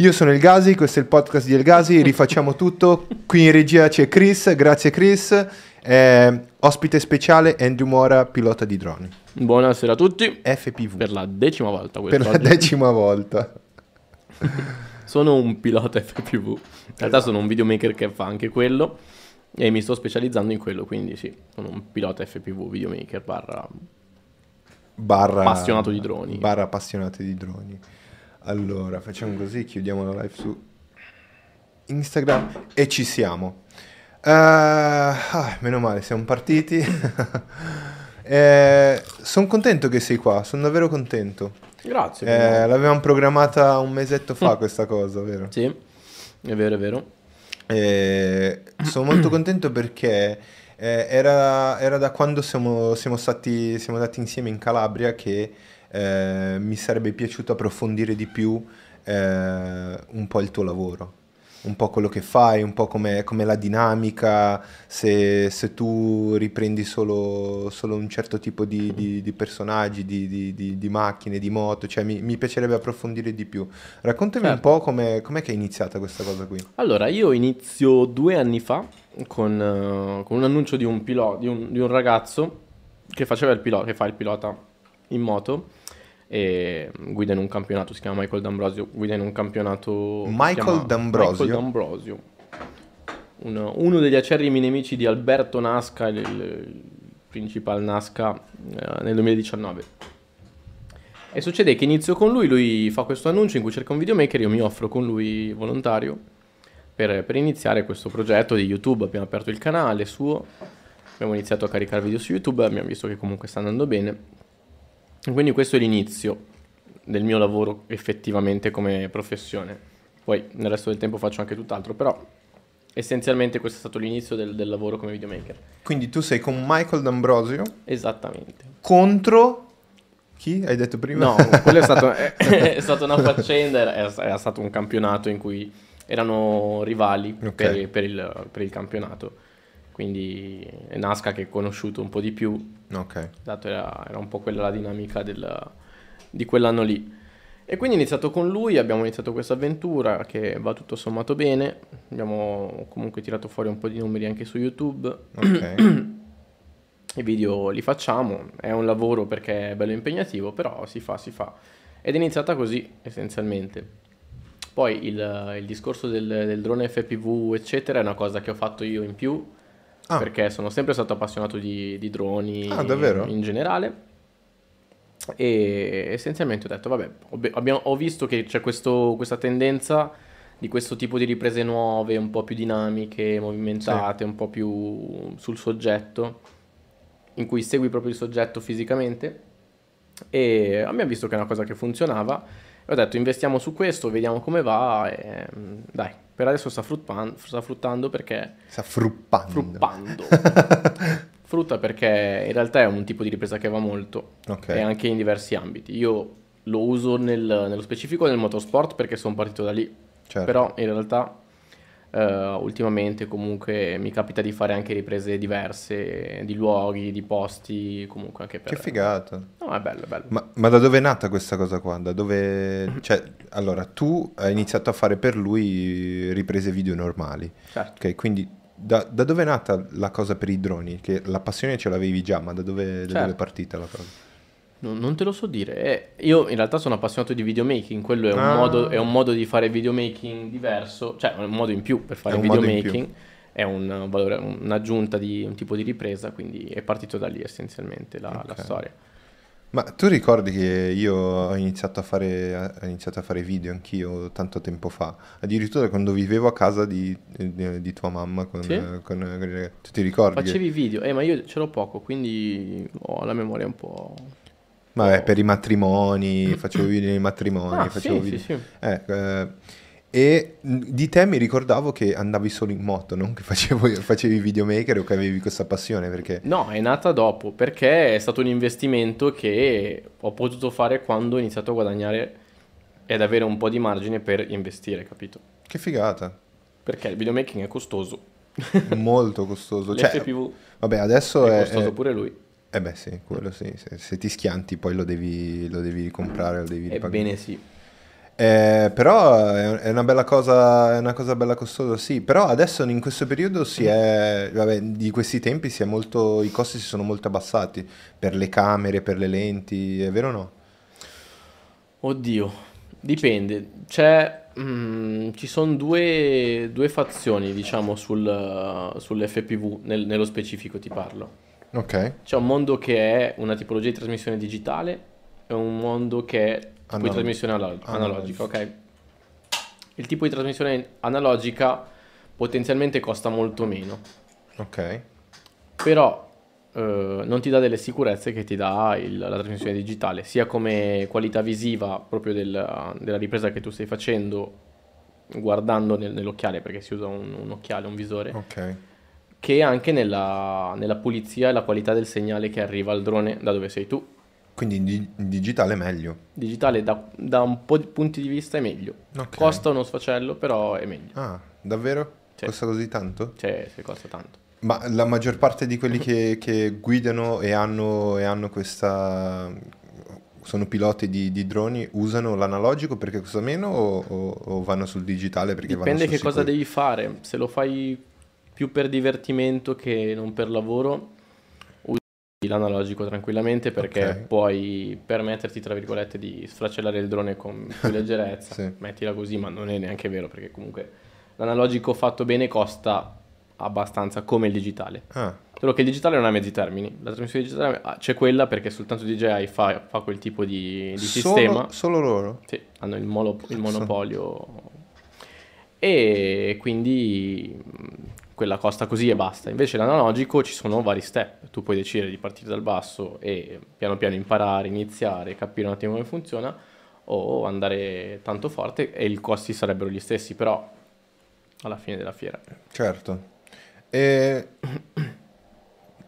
Io sono il Gasi, questo è il podcast di El Gasi, rifacciamo tutto. Qui in regia c'è Chris, grazie Chris. Eh, ospite speciale Andrew Mora, pilota di droni. Buonasera a tutti. FPV. Per la decima volta Per la decima volta. sono un pilota FPV. In realtà sono un videomaker che fa anche quello e mi sto specializzando in quello, quindi sì, sono un pilota FPV, videomaker barra, barra appassionato di droni. Barra appassionato di droni. Allora, facciamo così, chiudiamo la live su Instagram e ci siamo. Uh, ah, meno male, siamo partiti. eh, sono contento che sei qua, sono davvero contento. Grazie. Eh, l'avevamo programmata un mesetto fa questa cosa, vero? Sì, è vero, è vero. Eh, sono molto contento perché eh, era, era, da quando siamo, siamo, stati, siamo andati insieme in Calabria che eh, mi sarebbe piaciuto approfondire di più eh, un po' il tuo lavoro un po' quello che fai, un po' come la dinamica, se, se, tu riprendi solo, solo, un certo tipo di, di, di personaggi, di, di, macchine, di moto, cioè mi, mi, piacerebbe approfondire di più. Raccontami certo. un po' com'è, com'è, che è iniziata questa cosa qui. Allora, io inizio due anni fa con, uh, con un annuncio di un, pilo- un, un ragazzo che faceva il pilota, che fa il pilota in moto e guida in un campionato, si chiama Michael D'Ambrosio, guida in un campionato... Michael D'Ambrosio? Michael D'Ambrosio, uno, uno degli acerrimi nemici di Alberto Nasca, il, il principal Nasca eh, nel 2019. E succede che inizio con lui, lui fa questo annuncio in cui cerca un videomaker, io mi offro con lui volontario per, per iniziare questo progetto di YouTube, abbiamo aperto il canale suo, abbiamo iniziato a caricare video su YouTube, abbiamo visto che comunque sta andando bene quindi questo è l'inizio del mio lavoro effettivamente come professione. Poi nel resto del tempo faccio anche tutt'altro, però essenzialmente questo è stato l'inizio del, del lavoro come videomaker. Quindi tu sei con Michael D'Ambrosio? Esattamente. Contro chi hai detto prima? No, quello è stato, è, è stata una faccenda, era, era, stato un campionato in cui erano rivali okay. per, per, il, per il campionato quindi è Nasca che è conosciuto un po' di più. Ok. Dato era, era un po' quella la dinamica del, di quell'anno lì. E quindi ho iniziato con lui, abbiamo iniziato questa avventura che va tutto sommato bene, abbiamo comunque tirato fuori un po' di numeri anche su YouTube. Ok. I video li facciamo, è un lavoro perché è bello impegnativo, però si fa, si fa. Ed è iniziata così, essenzialmente. Poi il, il discorso del, del drone FPV, eccetera, è una cosa che ho fatto io in più ah. perché sono sempre stato appassionato di, di droni ah, in, in generale. E essenzialmente ho detto, vabbè, abbiamo, ho visto che c'è questo, questa tendenza di questo tipo di riprese nuove, un po' più dinamiche, movimentate, sì. un po' più sul soggetto, in cui segui proprio il soggetto fisicamente. E abbiamo visto che è una cosa che funzionava. Ho detto, investiamo su questo, vediamo come va. E dai, per adesso sta, fruttan- sta fruttando perché... Sta fruppando. Fruppando. Frutta perché in realtà è un tipo di ripresa che va molto. Okay. E anche in diversi ambiti. Io lo uso nel, nello specifico nel motorsport perché sono partito da lì. Certo. Però in realtà Uh, ultimamente comunque mi capita di fare anche riprese diverse di luoghi, di posti, comunque anche per... Che figata! No, è bello, è bello. Ma, ma, da dove è nata questa cosa qua? Da dove... Cioè, allora, tu hai iniziato a fare per lui riprese video normali. Certo. Ok, quindi da, da dove è nata la cosa per i droni? Che la passione ce l'avevi già, ma da dove, da certo. dove è partita la cosa? No, non te lo so dire. Eh, io in realtà sono appassionato di videomaking, quello è un, ah. modo, è un, modo, di fare videomaking diverso, cioè un modo in più per fare videomaking, è un valore, un'aggiunta di un tipo di ripresa, quindi è partito da lì essenzialmente la, okay. la storia. Ma tu ricordi che io ho iniziato a fare, ho iniziato a fare video anch'io tanto tempo fa, addirittura quando vivevo a casa di, di, di tua mamma con, sì? con, con, tu ti ricordi? Facevi video, eh ma io ce l'ho poco, quindi ho la memoria un po'... Vabbè, per i matrimoni, facevo video nei matrimoni, ah, facevo sì, video... Sì, sì. Eh, eh, e di te mi ricordavo che andavi solo in moto, non che facevo, facevi videomaker o che avevi questa passione, perché... No, è nata dopo, perché è stato un investimento che ho potuto fare quando ho iniziato a guadagnare ed avere un po' di margine per investire, capito? Che figata. Perché il videomaking è costoso. Molto costoso. cioè, vabbè, adesso è... È costoso è... pure lui. Eh beh sì, quello sì, se, se ti schianti poi lo devi, lo devi ricomprare, lo devi ripagare. Ebbene sì. Eh, però è una bella cosa, è una cosa bella costosa, sì. Però adesso in questo periodo si è, vabbè, di questi tempi si è molto, i costi si sono molto abbassati per le camere, per le lenti, è vero o no? Oddio, dipende. C'è, mm, ci sono due, due fazioni, diciamo, sul, sull'FPV, nel- nello specifico ti parlo. Ok, C'è un mondo che è una tipologia di trasmissione digitale e un mondo che è tipo di Analog- trasmissione analo- analogico. analogica, ok? Il tipo di trasmissione analogica potenzialmente costa molto meno, ok, però eh, non ti dà delle sicurezze che ti dà il- la trasmissione digitale, sia come qualità visiva proprio del- della ripresa che tu stai facendo guardando nel- nell'occhiale, perché si usa un, un occhiale, un visore, ok. Che anche nella, nella pulizia e la qualità del segnale che arriva al drone da dove sei tu. Quindi in, di- in digitale è meglio. Digitale da, da un po' di punti di vista è meglio. Ok. Costa uno sfacello, però è meglio. Ah, davvero? Sì. Costa così tanto? Cioè, se costa tanto. Ma la maggior parte di quelli che, che guidano e hanno, e hanno questa... sono piloti di, di droni, usano l'analogico perché costa meno o, o- o vanno sul digitale perché Dipende che sul cosa sicuro? devi fare. Se lo fai più per divertimento che non per lavoro, usi l'analogico tranquillamente perché Ok. puoi permetterti, tra virgolette, di sfracellare il drone con più leggerezza. Sì. Mettila così, ma non è neanche vero perché comunque l'analogico fatto bene costa abbastanza come il digitale. Ah, Solo che il digitale non ha mezzi termini. La trasmissione digitale ah, c'è quella perché soltanto DJI fa, fa quel tipo di, di solo, sistema. solo loro? Sì, hanno il, molo- il monopolio. E quindi quella costa così e basta. Invece l'analogico ci sono vari step. Tu puoi decidere di partire dal basso e piano piano imparare, iniziare, capire un attimo come funziona o andare tanto forte e i costi sarebbero gli stessi, però alla fine della fiera. Certo. E...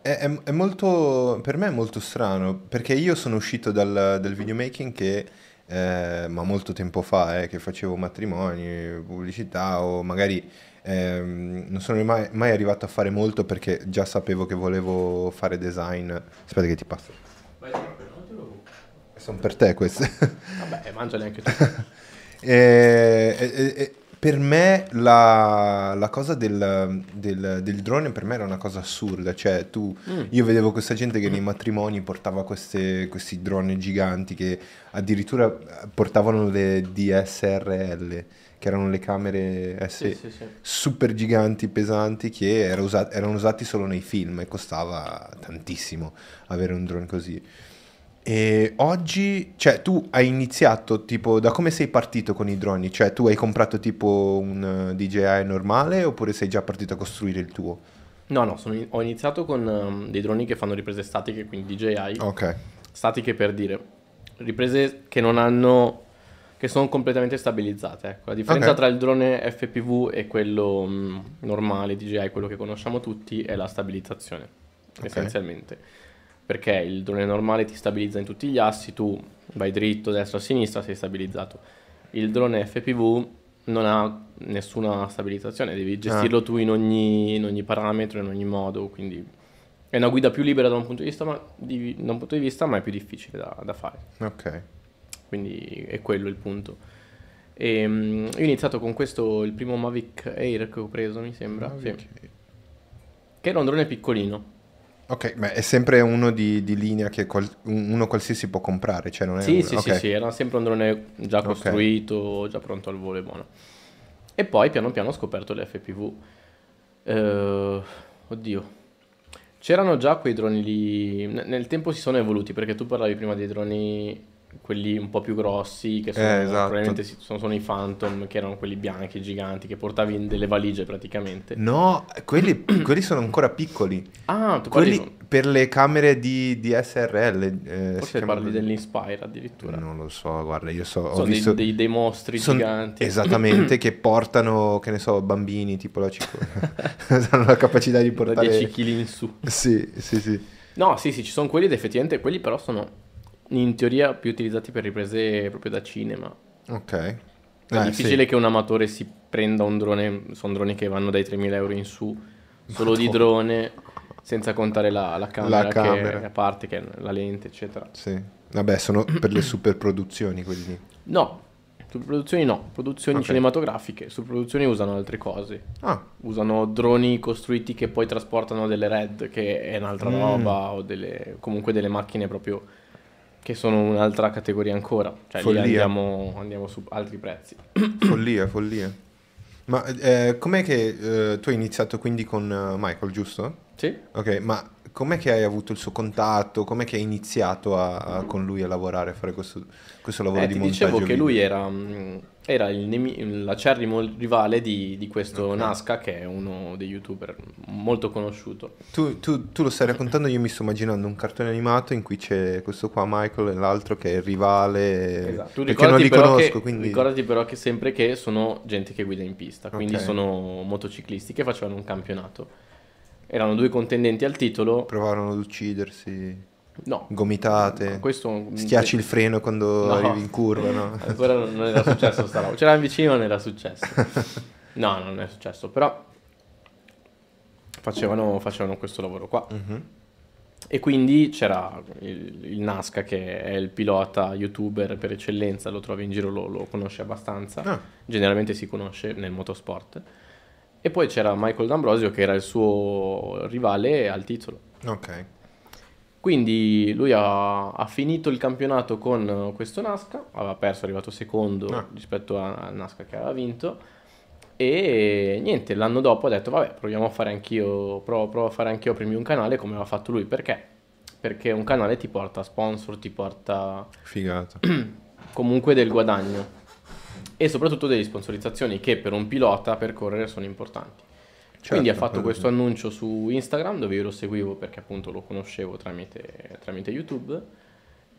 È, è- è molto, per me è molto strano, perché io sono uscito dal, dal videomaking che, eh, ma molto tempo fa, eh, che facevo matrimoni, pubblicità o magari ehm, non sono mai, mai arrivato a fare molto perché già sapevo che volevo fare design. Aspetta che ti passo. Sono per te queste. Vabbè, mangiali anche tu. E- e- e- per me la, la cosa del, del- del drone per me era una cosa assurda, cioè tu, Mm. io vedevo questa gente che nei matrimoni portava queste- questi droni giganti che addirittura portavano le DSRL, che erano le camere eh, Sì, sì, sì, super giganti, pesanti, che era usa- erano usati solo nei film e costava tantissimo avere un drone così. E oggi, cioè, tu hai iniziato tipo da come sei partito con i droni? Cioè, tu hai comprato tipo un eh, DJI normale oppure sei già partito a costruire il tuo? No, no, sono ho iniziato con um, dei droni che fanno riprese statiche, quindi DJI. Ok, Statiche per dire, riprese che non hanno, che sono completamente stabilizzate. Ecco. La differenza Ok. tra il drone FPV e quello mm, normale DJI, quello che conosciamo tutti, è la stabilizzazione, Ok. essenzialmente. Perché il drone normale ti stabilizza in tutti gli assi, tu vai dritto, destra, sinistra, sei stabilizzato. Il drone FPV non ha nessuna stabilizzazione, devi gestirlo tu in ogni, in ogni parametro, in ogni modo, quindi è una guida più libera da un punto di vista, ma, di- da un punto di vista, ma è più difficile da, da fare. ok. Quindi è quello il punto. E, mm, io ho iniziato con questo, il primo Mavic Air che ho preso, mi sembra, sì. che era un drone piccolino. Ok, ma è sempre uno di, di linea che qual- un- uno qualsiasi può comprare, cioè non è Sì, un- sì, ok. sì, sì, era sempre un drone già costruito, già pronto al volo e buono. E poi piano piano ho scoperto l'FPV. Eh, oddio. C'erano già quei droni lì, n- nel tempo si sono evoluti perché tu parlavi prima dei droni, quelli un po' più grossi, che sono, Eh, esatto. probabilmente sono, sono i Phantom, che erano quelli bianchi, giganti, che portavi in delle valigie praticamente. No, quelli, quelli sono ancora piccoli. Ah, tu parli, Quelli per le camere di, di SRL. eh, forse chiama parli dell'Inspire addirittura. Non lo so, guarda, io so, ho sono dei- visto... dei, dei mostri Son- giganti. Esattamente, che portano, che ne so, bambini, tipo la cico... hanno la capacità di da portare... 10 kg in su. Sì, sì, sì. No, sì, sì, ci sono quelli ed effettivamente quelli però sono in teoria più utilizzati per riprese proprio da cinema. Ok. È Eh, difficile che un amatore si prenda un drone, sono droni che vanno dai 3.000 euro in su, solo di Madonna. drone, senza contare la, la camera, che camera. è a parte, che è la lente, eccetera. Sì. Vabbè, sono per le super produzioni quelli. No, Sulle produzioni no, produzioni Ok. cinematografiche, su produzioni usano altre cose. Ah, Usano droni costruiti che poi trasportano delle RED, che è un'altra Mm. roba, o delle, comunque delle macchine proprio che sono un'altra categoria ancora. Cioè lì Follia. andiamo, andiamo su altri prezzi. follia, follia. Ma eh, com'è che eh, tu hai iniziato quindi con eh, Michael, giusto? Sì? Ok, ma com'è che hai avuto il suo contatto? Com'è che hai iniziato a- a- con lui a lavorare, a fare questo, questo lavoro Eh, di montaggio dicevo che video? lui era, mh, era il l'acerrimo rivale di, di questo Ok. Nazca, che è uno dei youtuber molto conosciuto. Tu, tu- tu lo stai raccontando, io mi sto immaginando un cartone animato in cui c'è questo qua Michael e l'altro che è il rivale, Esatto. Tu perché non li conosco, che, quindi... ricordati però che sempre che sono gente che guida in pista, quindi Ok. sono motociclisti che facevano un campionato. Erano due contendenti al titolo. Provarono ad uccidersi, No, gomitate, questo schiacci il freno quando No. arrivi in curva, no? Ancora non era successo sta roba. C'era vicino, non era successo. No, non è successo, però facevano, facevano questo lavoro qua. Mhm. E quindi c'era il, il Nasca che è il pilota youtuber per eccellenza, lo trovi in giro, lo, lo conosce abbastanza, Ah, generalmente si conosce nel motorsport. E poi c'era Michael D'Ambrosio che era il suo rivale al titolo. ok. Quindi lui ha, ha finito il campionato con questo Nasca, aveva perso, è arrivato secondo Ah. rispetto al Nasca che aveva vinto. E niente, l'anno dopo ha detto, vabbè, proviamo a fare anch'io, provo, provo a fare anch'io primi un canale come aveva fatto lui. Perché? Perché un canale ti porta sponsor, ti porta Figata. comunque del guadagno e soprattutto delle sponsorizzazioni che per un pilota per correre sono importanti. Quindi ha Certo, fatto questo annuncio su Instagram dove io lo seguivo perché appunto lo conoscevo tramite, tramite YouTube.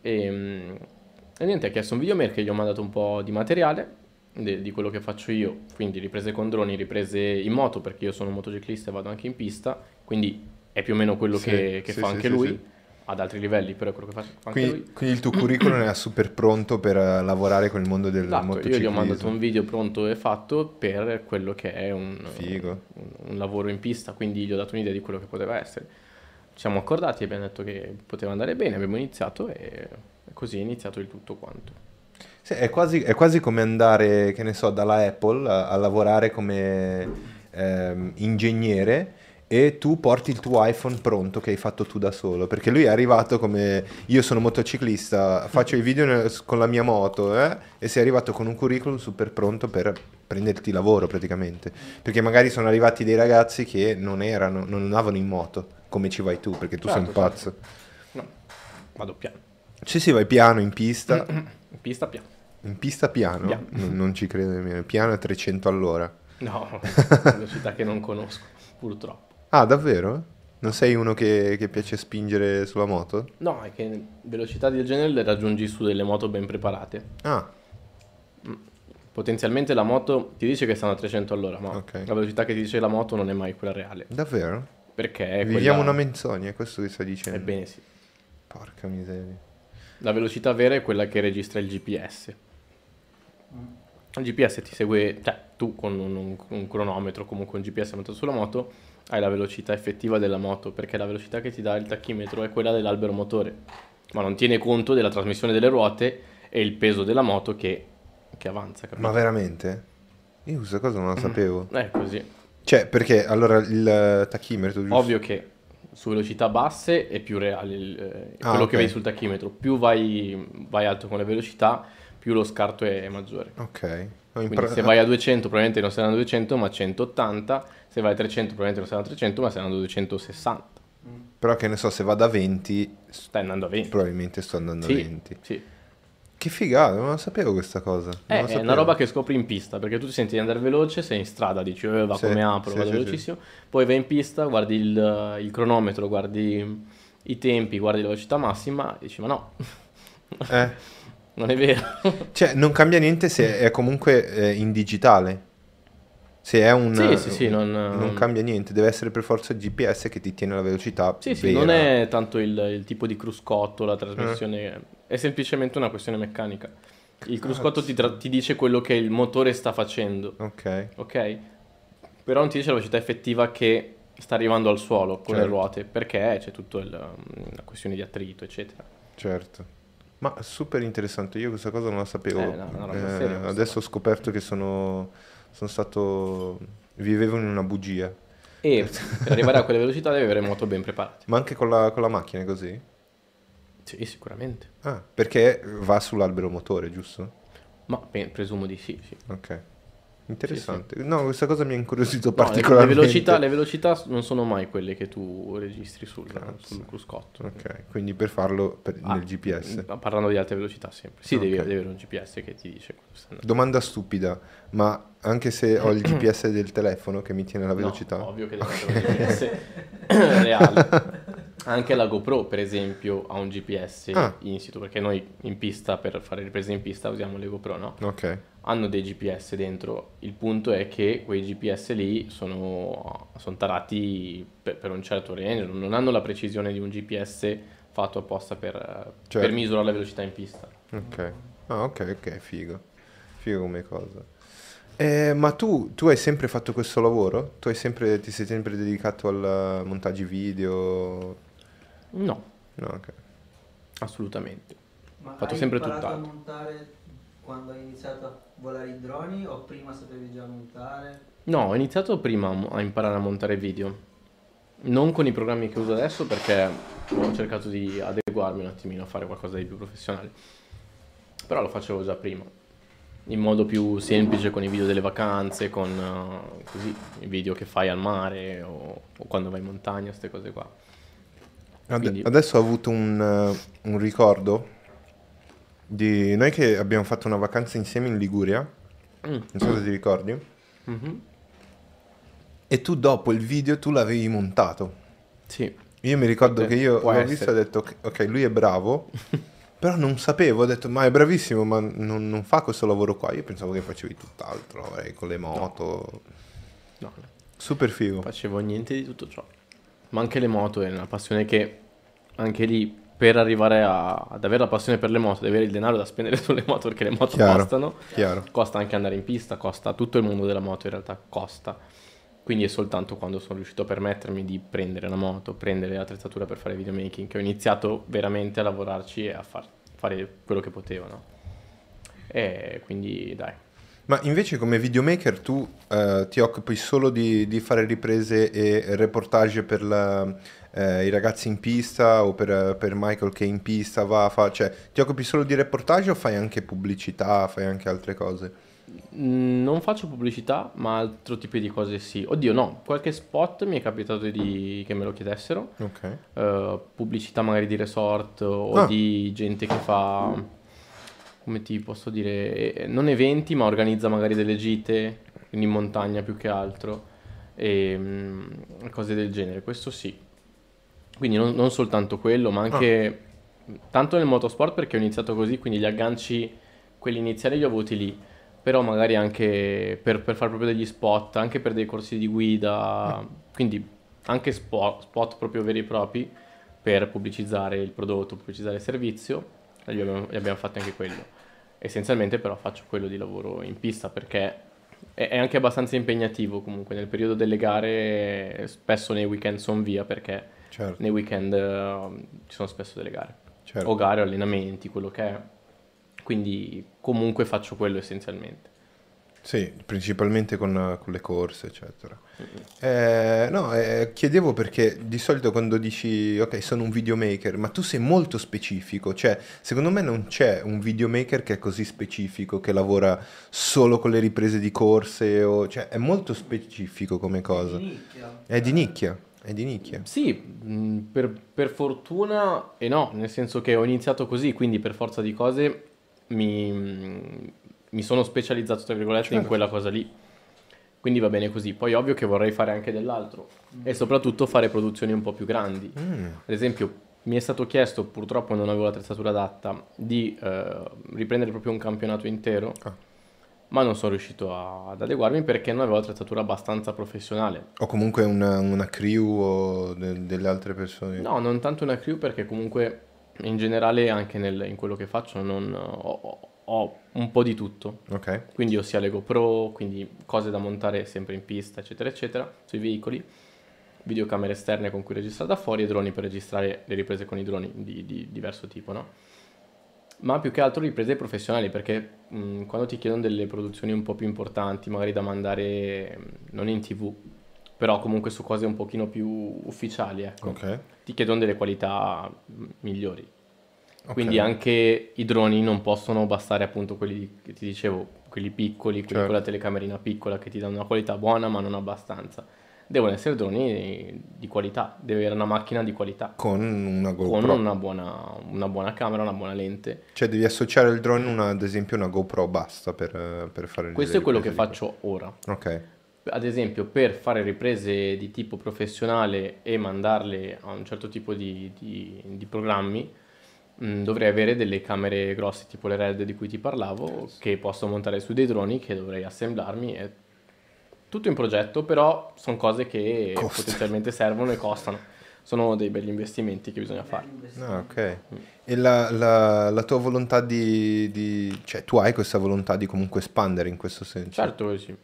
E, mm, e niente, ha chiesto un videomaker gli ho mandato un po' di materiale de- di quello che faccio io, quindi riprese con droni, riprese in moto perché io sono motociclista e vado anche in pista, quindi è più o meno quello Sì, che, che sì, fa sì, anche lui. Ad altri livelli però è quello che fa, fa Quindi, quindi il tuo curriculum era super pronto per eh, lavorare con il mondo del Esatto, io motociclismo. gli ho mandato un video pronto e fatto per quello che è un, un, un lavoro in pista, quindi gli ho dato un'idea di quello che poteva essere. Ci siamo accordati, abbiamo detto che poteva andare bene, abbiamo iniziato e, e così è iniziato il tutto quanto. Sì, è quasi, è quasi come andare, che ne so, dalla Apple a, a lavorare come ehm, ingegnere e tu porti il tuo iPhone pronto che hai fatto tu da solo, perché lui è arrivato come io sono motociclista, faccio i video con la mia moto eh, e sei arrivato con un curriculum super pronto per prenderti lavoro praticamente, perché magari sono arrivati dei ragazzi che non erano, non andavano in moto come ci vai tu, perché tu sei un Certo, pazzo. No, vado piano. Sì, sì, vai piano in pista, In pista piano. in pista piano, Piano. Non, non ci credo nemmeno, piano a 300 all'ora. No, velocità che non conosco, purtroppo. Ah, davvero? Non sei uno che, che piace spingere sulla moto? No, è che velocità del genere le raggiungi su delle moto ben preparate. Ah, Potenzialmente la moto ti dice che stanno a 300 all'ora, ma Ok. la velocità che ti dice la moto non è mai quella reale. davvero? Perché è Viviamo quella... una menzogna, è questo che stai dicendo. Ebbene sì. Porca miseria. La velocità vera è quella che registra il GPS. Il GPS ti segue, cioè tu con un, un- un cronometro, comunque un GPS montato sulla moto, hai la velocità effettiva della moto, perché la velocità che ti dà il tachimetro è quella dell'albero motore, ma non tiene conto della trasmissione delle ruote e il peso della moto che, che avanza, capito? Ma veramente? Io questa cosa non la sapevo. È così. Cioè, perché allora il eh, tachimetro, giusto? Ovvio che su velocità basse è più reale il- eh, Ah, quello ok. che vedi sul tachimetro, più vai, vai alto con le velocità, più lo scarto è maggiore. Ok. Quindi se vai a 200 probabilmente non saranno 200 ma 180, se vai a 300 probabilmente non saranno 300 ma saranno 260. Però che ne so, se vado a 20, Stai andando a 20. probabilmente sto andando a Sì, 20. sì. Che figata, non la sapevo questa cosa. Eh, la è sapevo. una roba che scopri in pista perché tu ti senti di andare veloce, sei in strada, dici eh, va Sì, come apro, sì, vado sì, velocissimo, poi vai in pista, guardi il, il cronometro, guardi i tempi, guardi la velocità massima e dici ma no, Eh. non è vero. Cioè, non cambia niente se è comunque eh, in digitale. Se è un... Sì, sì, sì, non- non cambia niente, deve essere per forza il GPS che ti tiene la velocità Sì, sì, vera. non è tanto il, il tipo di cruscotto, la trasmissione, è semplicemente una questione meccanica. Il cruscotto ti, tra- ti dice quello che il motore sta facendo, Ok, ok? Però non ti dice la velocità effettiva che sta arrivando al suolo con le Certo. ruote, perché c'è tutta la questione di attrito, eccetera. certo. Ma super interessante, io questa cosa non la sapevo. Eh, no, Eh, seria adesso ho scoperto che sono, sono stato... vivevo in una bugia. E per arrivare a quelle velocità devi avere moto ben preparati. Ma anche con la, con la macchina è così? Sì, sicuramente. Ah, perché va sull'albero motore, giusto? Ma presumo di sì, sì. Ok. Interessante. No, questa cosa mi ha incuriosito No, le- le, particolarmente. velocità, le velocità non sono mai quelle che tu registri sul, sul cruscotto. Ok, quindi per farlo per- Ah, nel GPS. mm, Parlando di alte velocità sempre. Sì, devi, Ok. devi avere un GPS che ti dice. Domanda stupida, ma anche se ho il GPS del telefono che mi tiene la No, velocità? ovvio che devi avere un GPS reale. Anche la GoPro, per esempio, ha un GPS Ah. insito, perché noi in pista, per fare riprese in pista, usiamo le GoPro, no? Ok, Hanno dei GPS dentro. Il punto è che quei GPS lì sono, sono tarati per, per un certo range, non hanno la precisione di un GPS fatto apposta per, Certo. per misurare la velocità in pista. ok. Ah, ok, ok, figo. Figo come cosa. Eh, ma tu, tu hai sempre fatto questo lavoro? Tu hai sempre, ti sei sempre dedicato al montaggi video? No, No, ok. assolutamente. Ma Ho fatto hai sempre imparato tutt'altro. a montare quando hai iniziato a volare i droni o prima sapevi già montare? No, ho iniziato prima a imparare a montare video. Non con i programmi che uso adesso perché ho cercato di adeguarmi un attimino a fare qualcosa di più professionale. Però lo facevo già prima. In modo più semplice con i video delle vacanze, con eh, così, i video che fai al mare o, o quando vai in montagna, queste cose qua. Ade- Quindi- Adesso ho avuto un, eh, un ricordo di noi che abbiamo fatto una vacanza insieme in Liguria, Mm. non so se ti ricordi, Mhm. e tu dopo il video tu l'avevi montato. Sì, Io mi ricordo Potrebbe- che io l'ho essere. visto e ho detto ok, lui è bravo, però non sapevo, ho detto ma è bravissimo, ma non, non fa questo lavoro qua. Io pensavo che facevi tutt'altro, magari con le moto. no, Super figo. non facevo niente di tutto ciò. Ma anche le moto è una passione che anche lì per arrivare a- ad avere la passione per le moto, devi avere il denaro da spendere sulle moto perché le moto Chiaro. costano. Chiaro. Costa anche andare in pista, costa tutto il mondo della moto in realtà costa. Quindi è soltanto quando sono riuscito a permettermi di prendere la moto, prendere l'attrezzatura per fare videomaking, che ho iniziato veramente a lavorarci e a far- fare quello che potevo, no? E quindi dai. Ma invece come videomaker tu eh, ti occupi solo di, di fare riprese e reportage per la- eh, i ragazzi in pista o per, per Michael che in pista va, fa, cioè ti occupi solo di reportage o fai anche pubblicità, fai anche altre cose? Mm, Non faccio pubblicità, ma altro tipo di cose sì. Oddio, no, qualche spot mi è capitato di- che me lo chiedessero. Ok. Eh, pubblicità magari di resort o Ah. di gente che fa, come ti posso dire, eh, non eventi, ma organizza magari delle gite, quindi in montagna più che altro, e mm, cose del genere. Questo sì. Quindi non, non soltanto quello, ma anche tanto nel motorsport perché ho iniziato così, quindi gli agganci, quelli iniziali li ho avuti lì. Però magari anche per, per fare proprio degli spot, anche per dei corsi di guida, quindi anche spot, spot proprio veri e propri per pubblicizzare il prodotto, pubblicizzare il servizio, li abbiamo, li abbiamo fatti anche quello. Essenzialmente però faccio quello di lavoro in pista perché è anche abbastanza impegnativo comunque nel periodo delle gare, spesso nei weekend sono via perché Certo, nei weekend eh, ci sono spesso delle gare, certo. o gare o allenamenti, quello che è. Quindi comunque faccio quello essenzialmente. Sì, principalmente con, con le corse, eccetera. Eh, no, eh, chiedevo perché di solito quando dici ok, sono un videomaker, ma tu sei molto specifico, cioè secondo me non c'è un videomaker che è così specifico, che lavora solo con le riprese di corse, o, cioè è molto specifico come cosa. Di nicchia. È di nicchia, è di nicchia. Sì, mh, per, per fortuna e no, nel senso che ho iniziato così, quindi per forza di cose mi, mh, mi sono specializzato, tra virgolette, in Certo. quella cosa lì. Quindi va bene così. Poi ovvio che vorrei fare anche dell'altro e soprattutto fare produzioni un po' più grandi. Mm, Ad esempio, mi è stato chiesto, purtroppo non avevo l'attrezzatura adatta, di eh, riprendere proprio un campionato intero, Ah. Ma non sono riuscito a- ad adeguarmi perché non avevo l'attrezzatura abbastanza professionale. O comunque una, una crew o de- delle altre persone. No, non tanto una crew perché comunque in generale anche nel- in quello che faccio non, ho, ho- un po' di tutto. Ok, Quindi ossia le GoPro, quindi cose da montare sempre in pista, eccetera, eccetera, sui veicoli, videocamere esterne con cui registrare da fuori e droni per registrare le riprese con i droni di, di diverso tipo, no? Ma più che altro riprese professionali, perché mh, quando ti chiedono delle produzioni un po' più importanti, magari da mandare mh, non in tv, però comunque su cose un pochino più ufficiali, ecco, Ok. ti chiedono delle qualità mh, migliori. Ok. Quindi anche i droni non possono bastare appunto quelli che ti dicevo, quelli piccoli, quelli Certo. con la telecamerina piccola che ti danno una qualità buona ma non abbastanza. Devono essere droni di qualità, deve avere una macchina di qualità, Con una GoPro. con una buona, una buona camera, una buona lente. Cioè devi associare il drone, una- ad esempio, una GoPro basta per, per fare le Questo è quello che di faccio ora. Ok. Ad esempio, per fare riprese di tipo professionale e mandarle a un certo tipo di, di- di programmi, mh, dovrei avere delle camere grosse tipo le RED di cui ti parlavo, che posso montare su dei droni, che dovrei assemblarmi. È tutto in progetto, però sono cose che Costa. potenzialmente servono e costano. Sono dei belli investimenti che bisogna fare. Ah, ok. E la, la- la tua volontà di, di- Cioè, tu hai questa volontà di comunque espandere in questo senso? Certo sì.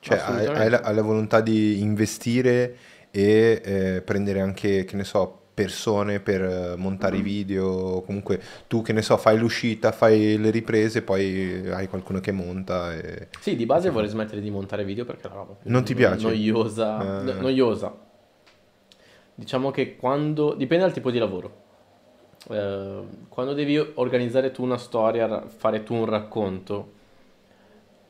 Cioè, hai, hai la, hai la volontà di investire e eh, prendere anche, che ne so, persone per eh, montare i video, o comunque tu, che ne so, fai l'uscita, fai le riprese, poi hai qualcuno che monta e... Sì, di base vorrei smettere di montare video perché è la roba più Non ti piace? noiosa. Eh. no- noiosa. Diciamo che quando... dipende dal tipo di lavoro. Eh, quando devi organizzare tu una storia, fare tu un racconto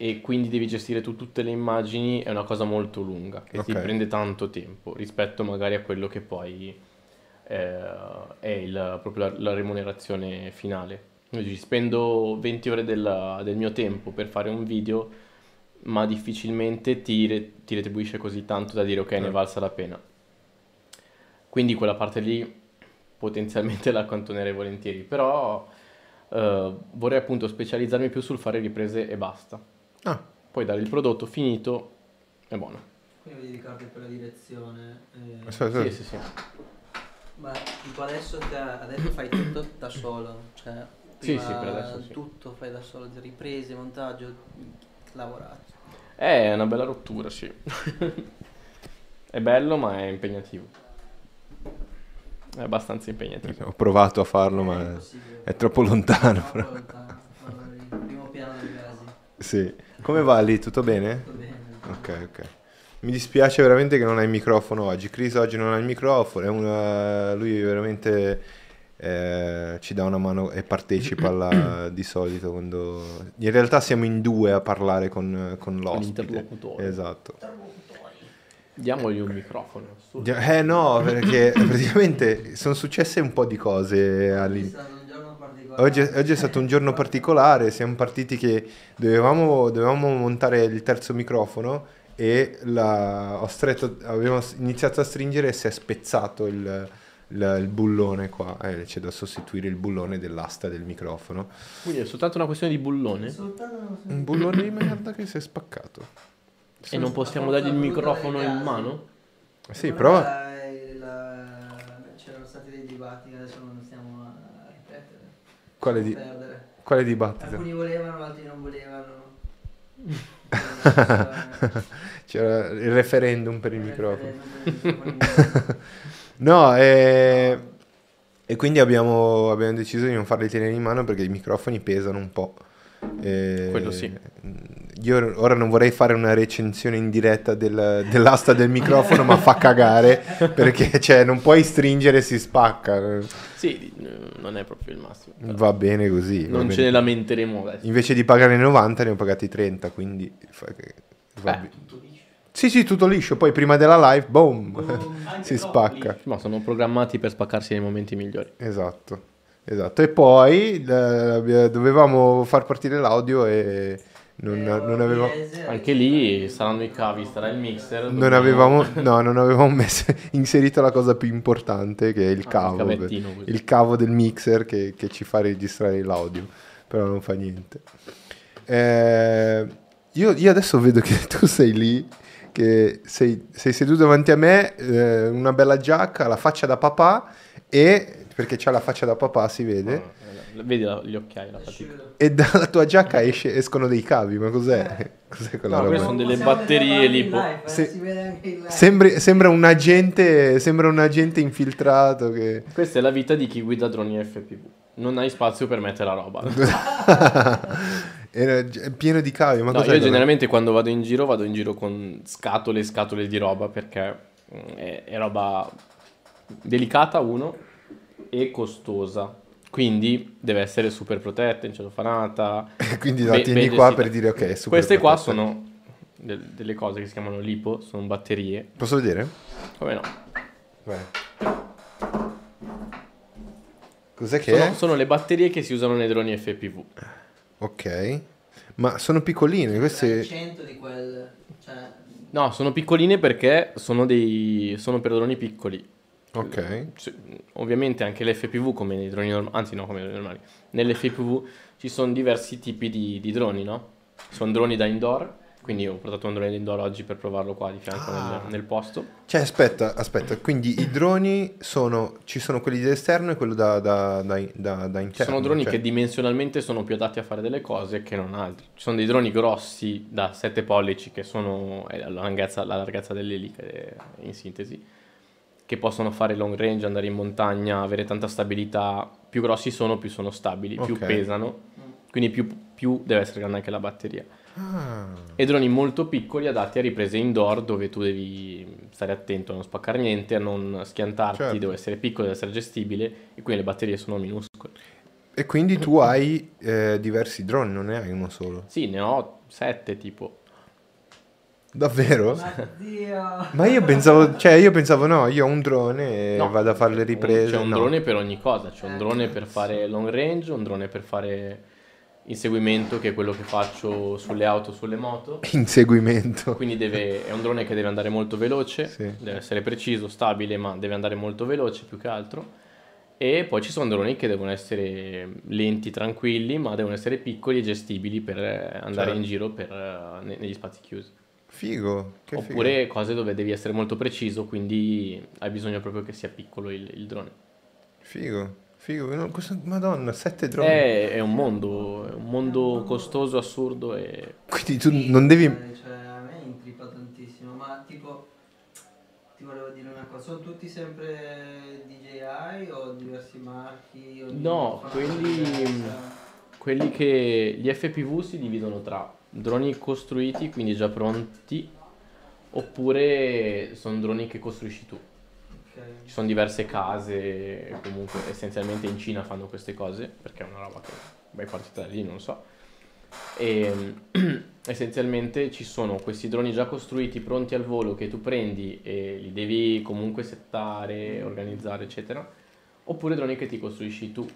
e quindi devi gestire tu tutte le immagini, è una cosa molto lunga che ti Ok. prende tanto tempo rispetto magari a quello che poi è il- proprio la, la remunerazione finale. Quindi spendo 20 ore della- del mio tempo per fare un video, ma difficilmente ti, re- ti retribuisce così tanto da dire ok, ne Eh. valsa la pena. Quindi quella parte lì potenzialmente la accantonerei volentieri, però eh, vorrei appunto specializzarmi più sul fare riprese e basta. Ah, Poi dare il prodotto finito è buono. Quindi devi dedicarti a quella direzione. eh, Sì, aspetta. sì, sì. Ma tipo adesso, te- adesso fai tutto da solo, cioè Sì, prima sì, per adesso sì. tutto fai da solo, riprese, montaggio, lavorato. È una bella rottura, sì. è bello, ma è impegnativo. È abbastanza impegnativo. ho provato a farlo, È ma impossibile. è troppo lontano. Troppo però. lontano, primo piano dei casi. Sì. Come va lì? Tutto bene? Tutto bene. Ok, ok. Mi dispiace veramente che non hai il microfono oggi. Chris oggi non ha il microfono, è una- lui veramente eh, ci dà una mano e partecipa alla- di solito quando... In realtà siamo in due a parlare con, con l'ospite. L'interlocutore. Esatto. Diamogli un microfono. su. Eh no, perché praticamente sono successe un po' di cose all'inizio. Oggi, oggi è stato un giorno particolare, siamo partiti che dovevamo, dovevamo montare il terzo microfono e la- ho stretto, abbiamo iniziato a stringere e si è spezzato il, il- il bullone qua, eh, c'è da sostituire il bullone dell'asta del microfono. Quindi è soltanto una questione di bullone? Un bullone di merda che si è spaccato. E non possiamo dargli il microfono in mano? Sì, prova. il- la- C'erano stati dei dibattiti, adesso non stiamo a ripetere. Quale, di, quale dibattito? Alcuni volevano, altri non volevano. C'era il referendum per il microfono. microfono. No, e, e quindi abbiamo, abbiamo deciso di non farli tenere in mano perché i microfoni pesano un po'. E- Quello sì. Io ora non vorrei fare una recensione in diretta del- dell'asta del microfono, ma fa cagare perché cioè, non puoi stringere e si spacca. Sì, non è proprio il massimo. però. Va bene così. va non bene. ce ne lamenteremo adesso. Invece di pagare 90 ne ho pagati 30, quindi va bene. Sì, sì, tutto liscio. Poi prima della live, boom, si spacca. Ma sono programmati per spaccarsi nei momenti migliori. Esatto, esatto. E poi eh, dovevamo far partire l'audio e non, non avevamo... Anche lì saranno i cavi, sarà il mixer. Non dobbiamo- avevamo, no, non avevamo messo, inserito la cosa più importante che è il Ah, cavo, il il cavo del mixer che, che ci fa registrare l'audio, però non fa niente. Eh, io, io adesso vedo che tu sei lì, che sei, sei seduto davanti a me, eh, una bella giacca, la faccia da papà e perché c'ha la faccia da papà, si vede. Ah, vedi la- gli occhiali, la fatica. E dalla tua giacca esce- escono dei cavi, ma cos'è? Cos'è quella No, roba? queste sono delle batterie lì, live, eh, Se- Si vede anche in live. Sembri- sembra un agente, sembra un agente infiltrato che... Questa è la vita di chi guida droni FPV. Non hai spazio per mettere la roba. Era pieno di cavi, ma No, cos'è? io generalmente quando vado in giro vado in giro con scatole e scatole di roba perché mm, è, è roba delicata uno e costosa. Quindi deve essere super protetta, incelofanata. Quindi la be- tieni qua per dire ok, è super Queste qua protetta. sono del- delle cose che si chiamano lipo, sono batterie. Posso vedere? Come no? Vai. Cos'è che Sono, è? sono le batterie che si usano nei droni FPV. Ok. Ma sono piccoline, queste... 100 di quel... Cioè, No, sono piccoline perché sono, dei, sono per droni piccoli. Ok. Ovviamente anche l'FPV come nei droni normali, anzi no, come nei droni normali. Nell'FPV ci sono diversi tipi di, di droni, no? Sono droni da indoor, quindi ho portato un drone da indoor oggi per provarlo qua di fianco Ah. nel, nel posto. Cioè, aspetta, aspetta, quindi i droni sono... Ci sono quelli dall'esterno e quello da, da, da, da, Ci interno. sono droni cioè- che dimensionalmente sono più adatti a fare delle cose che non altri. Ci sono dei droni grossi da 7 pollici che sono è la larghezza, la larghezza dell'elica eh, in sintesi, che possono fare long range, andare in montagna, avere tanta stabilità. Più grossi sono, più sono stabili, più Ok. pesano, quindi più, più deve essere grande anche la batteria. Ah, E droni molto piccoli adatti a riprese indoor dove tu devi stare attento a non spaccare niente, a non schiantarti, Certo. deve essere piccolo, deve essere gestibile e quindi le batterie sono minuscole. E quindi tu hai eh, diversi droni, non ne hai uno solo. Sì, ne ho sette tipo. Davvero? ma Dio! Ma io pensavo, cioè io pensavo no, io ho un drone e No, vado a fare le riprese. C'è un no. drone per ogni cosa, c'è un Eh, drone per fare long range, un drone per fare inseguimento, che è quello che faccio sulle auto, sulle moto. Inseguimento. Quindi deve- è un drone che deve andare molto veloce, Sì. deve essere preciso, stabile, ma deve andare molto veloce più che altro. E poi ci sono droni che devono essere lenti, tranquilli, ma devono essere piccoli e gestibili per eh, andare Certo. in giro per, eh, ne- negli spazi chiusi. Figo, che figo. Oppure cose dove devi essere molto preciso, quindi hai bisogno proprio che sia piccolo il, il drone. Figo, figo. No, questo- Madonna, sette droni. È, è un mondo, è un mondo costoso, assurdo e... Quindi tu non devi... Cioè, a me intripa tantissimo, ma tipo, ti volevo dire una cosa, sono tutti sempre DJI o diversi marchi? O No, quelli-? Quelli che... Gli FPV si dividono tra droni costruiti, quindi già pronti, oppure sono droni che costruisci tu. Ci sono diverse case, comunque essenzialmente in Cina fanno queste cose, perché è una roba che vai partita da lì, non lo so. E essenzialmente ci sono questi droni già costruiti, pronti al volo, che tu prendi e li devi comunque settare, organizzare, eccetera. Oppure droni che ti costruisci tu.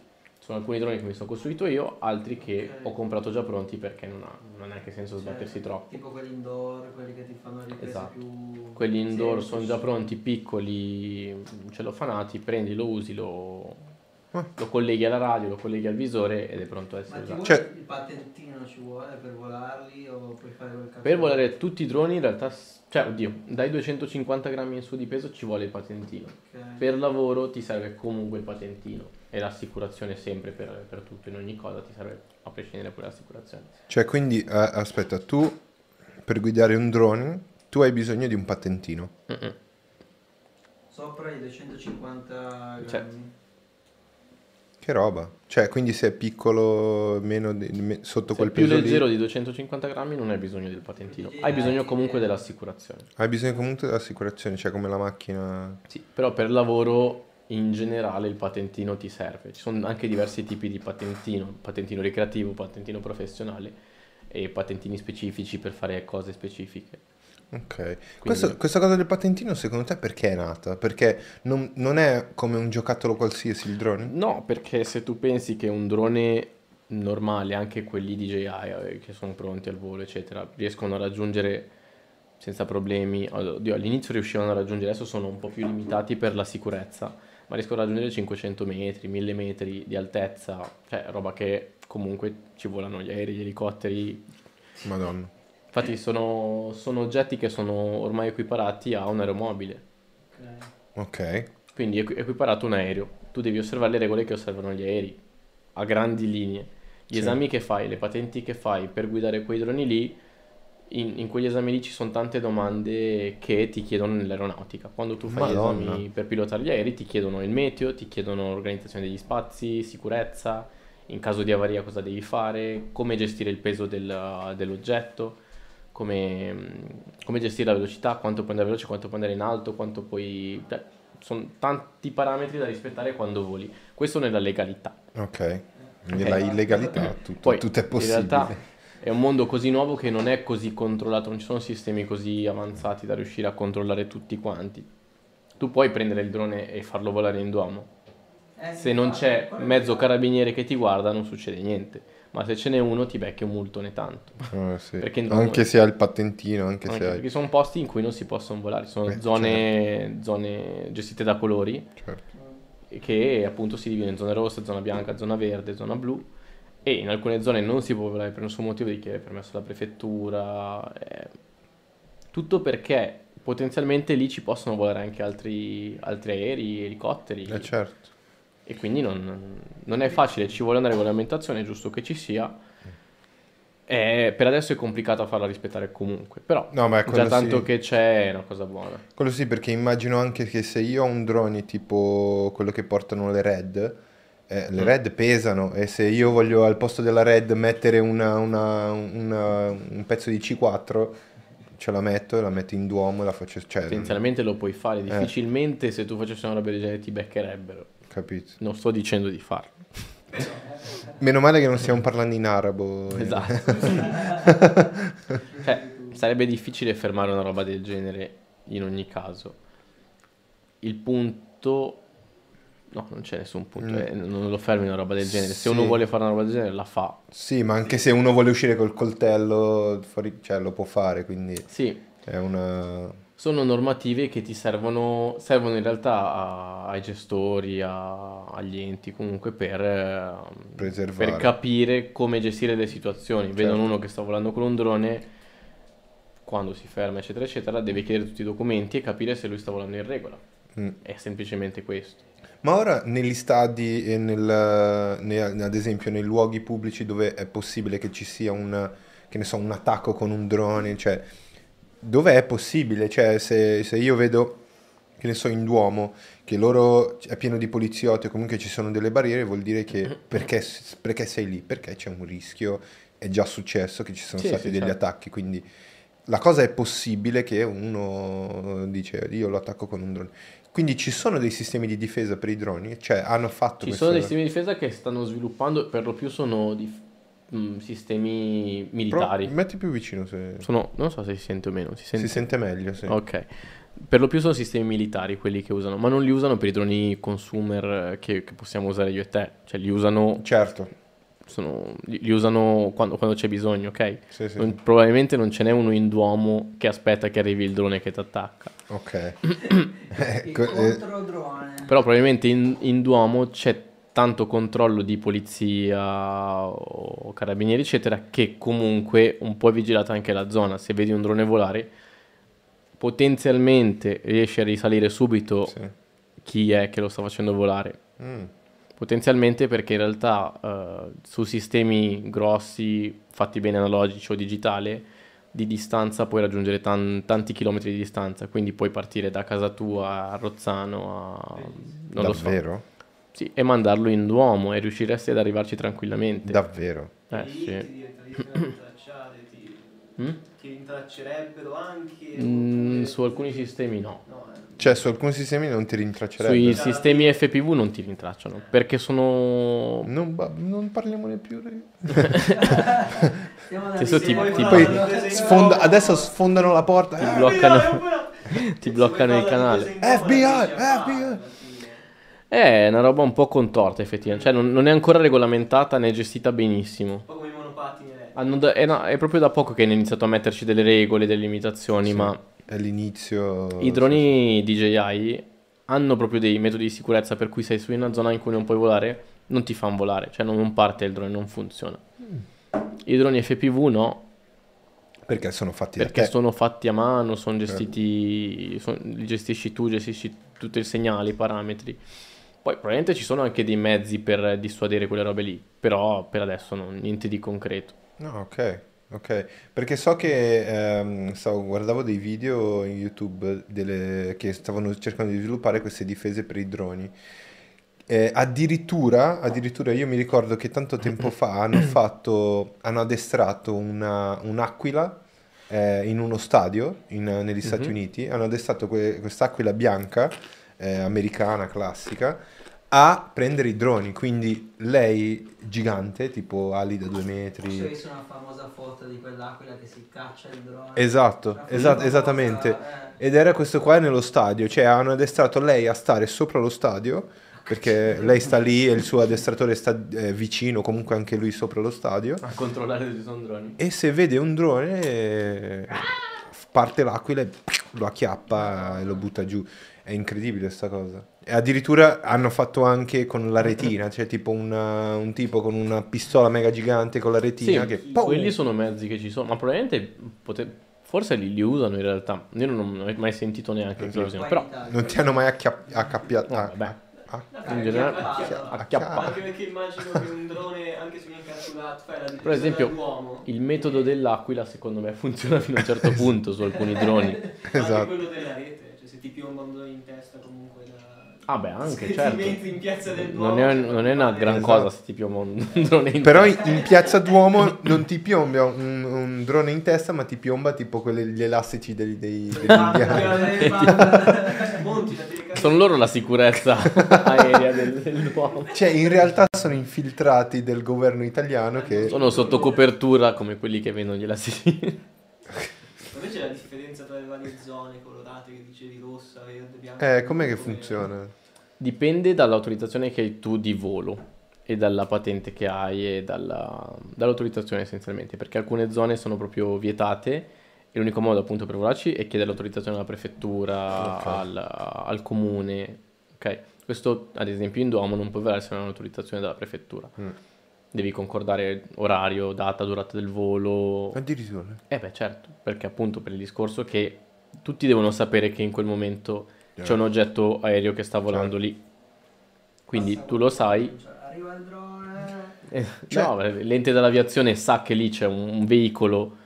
Sono alcuni droni che mi sono costruito io, altri che Ok. ho comprato già pronti perché non ha, non ha neanche senso Cioè, sbattersi troppo. Tipo quelli indoor, quelli che ti fanno riprese Esatto. più... Quelli indoor semplici. sono già pronti, piccoli, celofanati, prendi, lo usi, lo, Ah. lo colleghi alla radio, lo colleghi al visore ed è pronto a Ma essere ti usato. vuole Cioè- il patentino ci vuole per volarli o puoi fare quel cazzo? Per volare tutti i droni in realtà, cioè oddio, dai 250 grammi in su di peso ci vuole il patentino. Ok. Per lavoro ti serve comunque il patentino e l'assicurazione sempre per, per tutto, in ogni cosa ti serve a prescindere pure l'assicurazione. Cioè, quindi, eh, aspetta, tu per guidare un drone, tu hai bisogno di un patentino. Mm-mm. Sopra i 250 grammi. Cioè, Che roba. Cioè, quindi se è piccolo, meno di- me- sotto Se quel è più peso leggero lì, di 250 grammi non hai bisogno del patentino, Quindi hai bisogno hai- comunque dell'assicurazione. hai bisogno comunque dell'assicurazione, cioè come la macchina... Sì, però per lavoro in generale il patentino ti serve. Ci sono anche diversi tipi di patentino, patentino ricreativo, patentino professionale e patentini specifici per fare cose specifiche. Ok. Questo- questa cosa del patentino secondo te perché è nata? Perché non, non è come un giocattolo qualsiasi il drone? No, perché se tu pensi che un drone normale, anche quelli DJI eh, che sono pronti al volo, eccetera, riescono a raggiungere senza problemi, oddio, all'inizio riuscivano a raggiungere, adesso sono un po' più limitati per la sicurezza, ma riescono a raggiungere 500 metri, 1000 metri di altezza, cioè roba che comunque ci volano gli aerei, gli elicotteri. Madonna. Infatti sono, sono oggetti che sono ormai equiparati a un aeromobile, Ok. Quindi equi- equiparato un aereo. tu devi osservare le regole che osservano gli aerei, a grandi linee. Gli Sì. esami che fai, le patenti che fai per guidare quei droni lì, in, in quegli esami lì ci sono tante domande che ti chiedono nell'aeronautica. Quando tu fai Madonna. gli esami per pilotare gli aerei ti chiedono il meteo, ti chiedono l'organizzazione degli spazi, sicurezza, in caso di avaria cosa devi fare, come gestire il peso del- dell'oggetto, come, come gestire la velocità, quanto puoi andare veloce, quanto puoi andare in alto, quanto puoi... cioè, sono tanti parametri da rispettare quando voli. Questo nella legalità. Ok. Nella illegalità tutto, Poi, tutto è in possibile. realtà è un mondo così nuovo che non è così controllato, non ci sono sistemi così avanzati da riuscire a controllare tutti quanti. Tu puoi prendere il drone e farlo volare in Duomo. Eh, Se non c'è mezzo carabiniere che ti guarda non succede niente. Ma se ce n'è uno ti becchi un multone tanto. Eh, sì. Anche se hai il patentino, anche, Anche se hai... perché sono posti in cui non si possono volare, sono Beh, zone, zone gestite da colori Certo. che appunto si dividono in zona rossa, zona bianca, zona verde, zona blu e in alcune zone non si può volare per nessun motivo di chiedere permesso alla prefettura eh, tutto perché potenzialmente lì ci possono volare anche altri, altri aerei, elicotteri Eh, certo. e quindi non, non è facile, ci vuole una regolamentazione, è giusto che ci sia Eh, per adesso è complicato farla rispettare comunque, però No, ma già tanto sì. che c'è è una cosa buona. Quello sì, perché immagino anche che se io ho un drone tipo quello che portano le RED, eh, le Mm. RED pesano e se io voglio al posto della RED mettere una- una- una- un pezzo di C4, ce la metto e la metto in Duomo e la faccio... Cioè, Potenzialmente lo puoi Eh. fare, difficilmente se tu facessi una roba del genere ti beccherebbero. capito. Non sto dicendo di farlo. Meno male che non stiamo parlando in arabo. eh. Esatto. cioè, sarebbe difficile fermare una roba del genere in ogni caso. Il punto... No, non c'è nessun punto, Mm. eh, non lo fermi una roba del genere. Se Sì. uno vuole fare una roba del genere la fa. Sì, ma anche se uno vuole uscire col coltello, fuori, cioè lo può fare, quindi Sì, è una... sono normative che ti servono, servono in realtà a- ai gestori, a- agli enti comunque per, eh, Preservare. per capire come gestire le situazioni. Vedono Certo. uno che sta volando con un drone, quando si ferma eccetera eccetera, deve chiedere tutti i documenti e capire se lui sta volando in regola. Mm. È semplicemente questo. Ma ora negli stadi e nel, ne- ad esempio nei luoghi pubblici dove è possibile che ci sia un, che ne so, un attacco con un drone, cioè dove è possibile? Cioè se, se io vedo, che ne so, in Duomo, che loro è pieno di poliziotti o comunque ci sono delle barriere, vuol dire che perché, perché sei lì? Perché c'è un rischio, è già successo che ci sono Sì, stati sì, degli certo. attacchi, quindi la cosa è possibile che uno dice io lo attacco con un drone. Quindi ci sono dei sistemi di difesa per i droni? Cioè hanno fatto Ci questo... sono dei sistemi di difesa che stanno sviluppando, per lo più sono di, mm, sistemi Pro- militari. metti più vicino se Sono, non so se si sente o meno, si sente? si sente meglio. Sì. Ok. Per lo più sono sistemi militari quelli che usano, ma non li usano per i droni consumer che, che possiamo usare io e te. Cioè li usano, Certo, sono- li, li usano quando, quando c'è bisogno, ok? sì, sì. Non- probabilmente non ce n'è uno in Duomo che aspetta che arrivi il drone che ti attacca. Ok. Il Ecco, eh, controdrone. Però probabilmente in, in Duomo c'è tanto controllo di polizia o carabinieri, eccetera, che comunque un po' è vigilata anche la zona. Se vedi un drone volare, potenzialmente riesci a risalire subito sì. chi è che lo sta facendo volare. Mm, Potenzialmente perché in realtà eh, su sistemi grossi, fatti bene analogici o digitale, di distanza puoi raggiungere tan- tanti chilometri di distanza, quindi puoi partire da casa tua a Rozzano a... non lo so. Davvero? Sì, e mandarlo in Duomo e riusciresti ad arrivarci tranquillamente. Davvero? Eh, sì. ti ti, Mm? ti rintraccerebbero anche. Mm, su alcuni sistemi no. Eh. Cioè su alcuni sistemi non ti Sui rintraccerebbe? sistemi FPV non ti rintracciano perché sono Non, non parliamone più. Adesso ti- ti- Poi sfonda- adesso sfondano la porta. Ti Eh, bloccano- ti bloccano il canale. FBI, FBI. È una roba un po' contorta effettivamente, cioè non, non è ancora regolamentata né gestita benissimo. Un po' come i monopattini è, no, è proprio da poco che hanno iniziato a metterci delle regole, delle limitazioni, Sì. ma È l'inizio. i droni DJI hanno proprio dei metodi di sicurezza per cui sei su in una zona in cui non puoi volare, non ti fanno volare, cioè non, parte il drone, non funziona. I droni FPV no, Perché sono fatti perché sono fatti a mano, sono gestiti, son- li gestisci tu, gestisci tutto il segnale, i parametri. Poi probabilmente ci sono anche dei mezzi per dissuadere quelle robe lì, però per adesso non, niente di concreto. No, ok, ok. Perché so che ehm, stavo- guardavo dei video in YouTube delle- che stavano cercando di sviluppare queste difese per i droni. Eh, addirittura, addirittura io mi ricordo che tanto tempo fa hanno fatto, hanno addestrato una- un'aquila eh, in uno stadio in- negli Stati Mhm. Uniti, hanno addestrato que- quest'aquila bianca, eh, americana, classica, a prendere i droni, quindi lei gigante, tipo ali da due Ho metri. visto una famosa foto di quell'aquila che si caccia il drone. Esatto, esat- famosa, esattamente. eh. Ed era questo qua nello stadio, cioè hanno addestrato lei a stare sopra lo stadio, perché lei sta lì e il suo addestratore sta eh, vicino, comunque anche lui sopra lo stadio. A controllare se ci sono droni. E se vede un drone, eh, parte l'aquila e lo acchiappa e lo butta giù. È incredibile sta cosa. E addirittura hanno fatto anche con la retina, cioè tipo una- un tipo con una pistola mega gigante con la retina Sì, che... pum! quelli sono mezzi che ci sono, ma probabilmente pote- forse li, li usano in realtà. Io non ho mai sentito neanche che li in però. Non ti hanno mai acchiapp- accapiato? No, ah, vabbè. ah, No, in generale acchiappa- acchiappa. Anche perché immagino che un drone, anche se viene catturato, fai la Per esempio, il metodo dell'aquila secondo me funziona fino a un certo punto su alcuni droni. Anche Esatto. quello della rete, ti piomba un drone in testa comunque da... Ah beh, anche se certo. ti metti in piazza del Non Duomo, è, non è una gran Esatto. cosa se ti piomba un un drone in Però in, testa. in piazza Duomo non ti piomba un, un drone in testa, ma ti piomba tipo quelli, gli elastici dei, dei, degli indiani. Eh. Sono loro la sicurezza aerea del, del Duomo. Cioè, in realtà sono infiltrati del governo italiano che... Sono sotto copertura come quelli che vendono gli elastici. Invece la differenza tra le varie zone rossa, verde, bianca. Eh, com'è che funziona? Dipende dall'autorizzazione che hai tu di volo e dalla patente che hai e dalla- dall'autorizzazione essenzialmente, perché alcune zone sono proprio vietate e l'unico modo appunto per volarci è chiedere l'autorizzazione alla prefettura, Ok. al, al comune, ok? Questo ad esempio in Duomo non puoi volare se non hai un'autorizzazione dalla prefettura. Mm. Devi concordare orario, data, durata del volo. Addirittura. Eh beh certo, perché appunto per il discorso che tutti devono sapere che in quel momento c'è un oggetto aereo che sta volando lì. Quindi Passa tu lo sai. Cioè, Arriva il drone. Eh, Cioè- no, l'ente dell'aviazione sa che lì c'è un, un veicolo,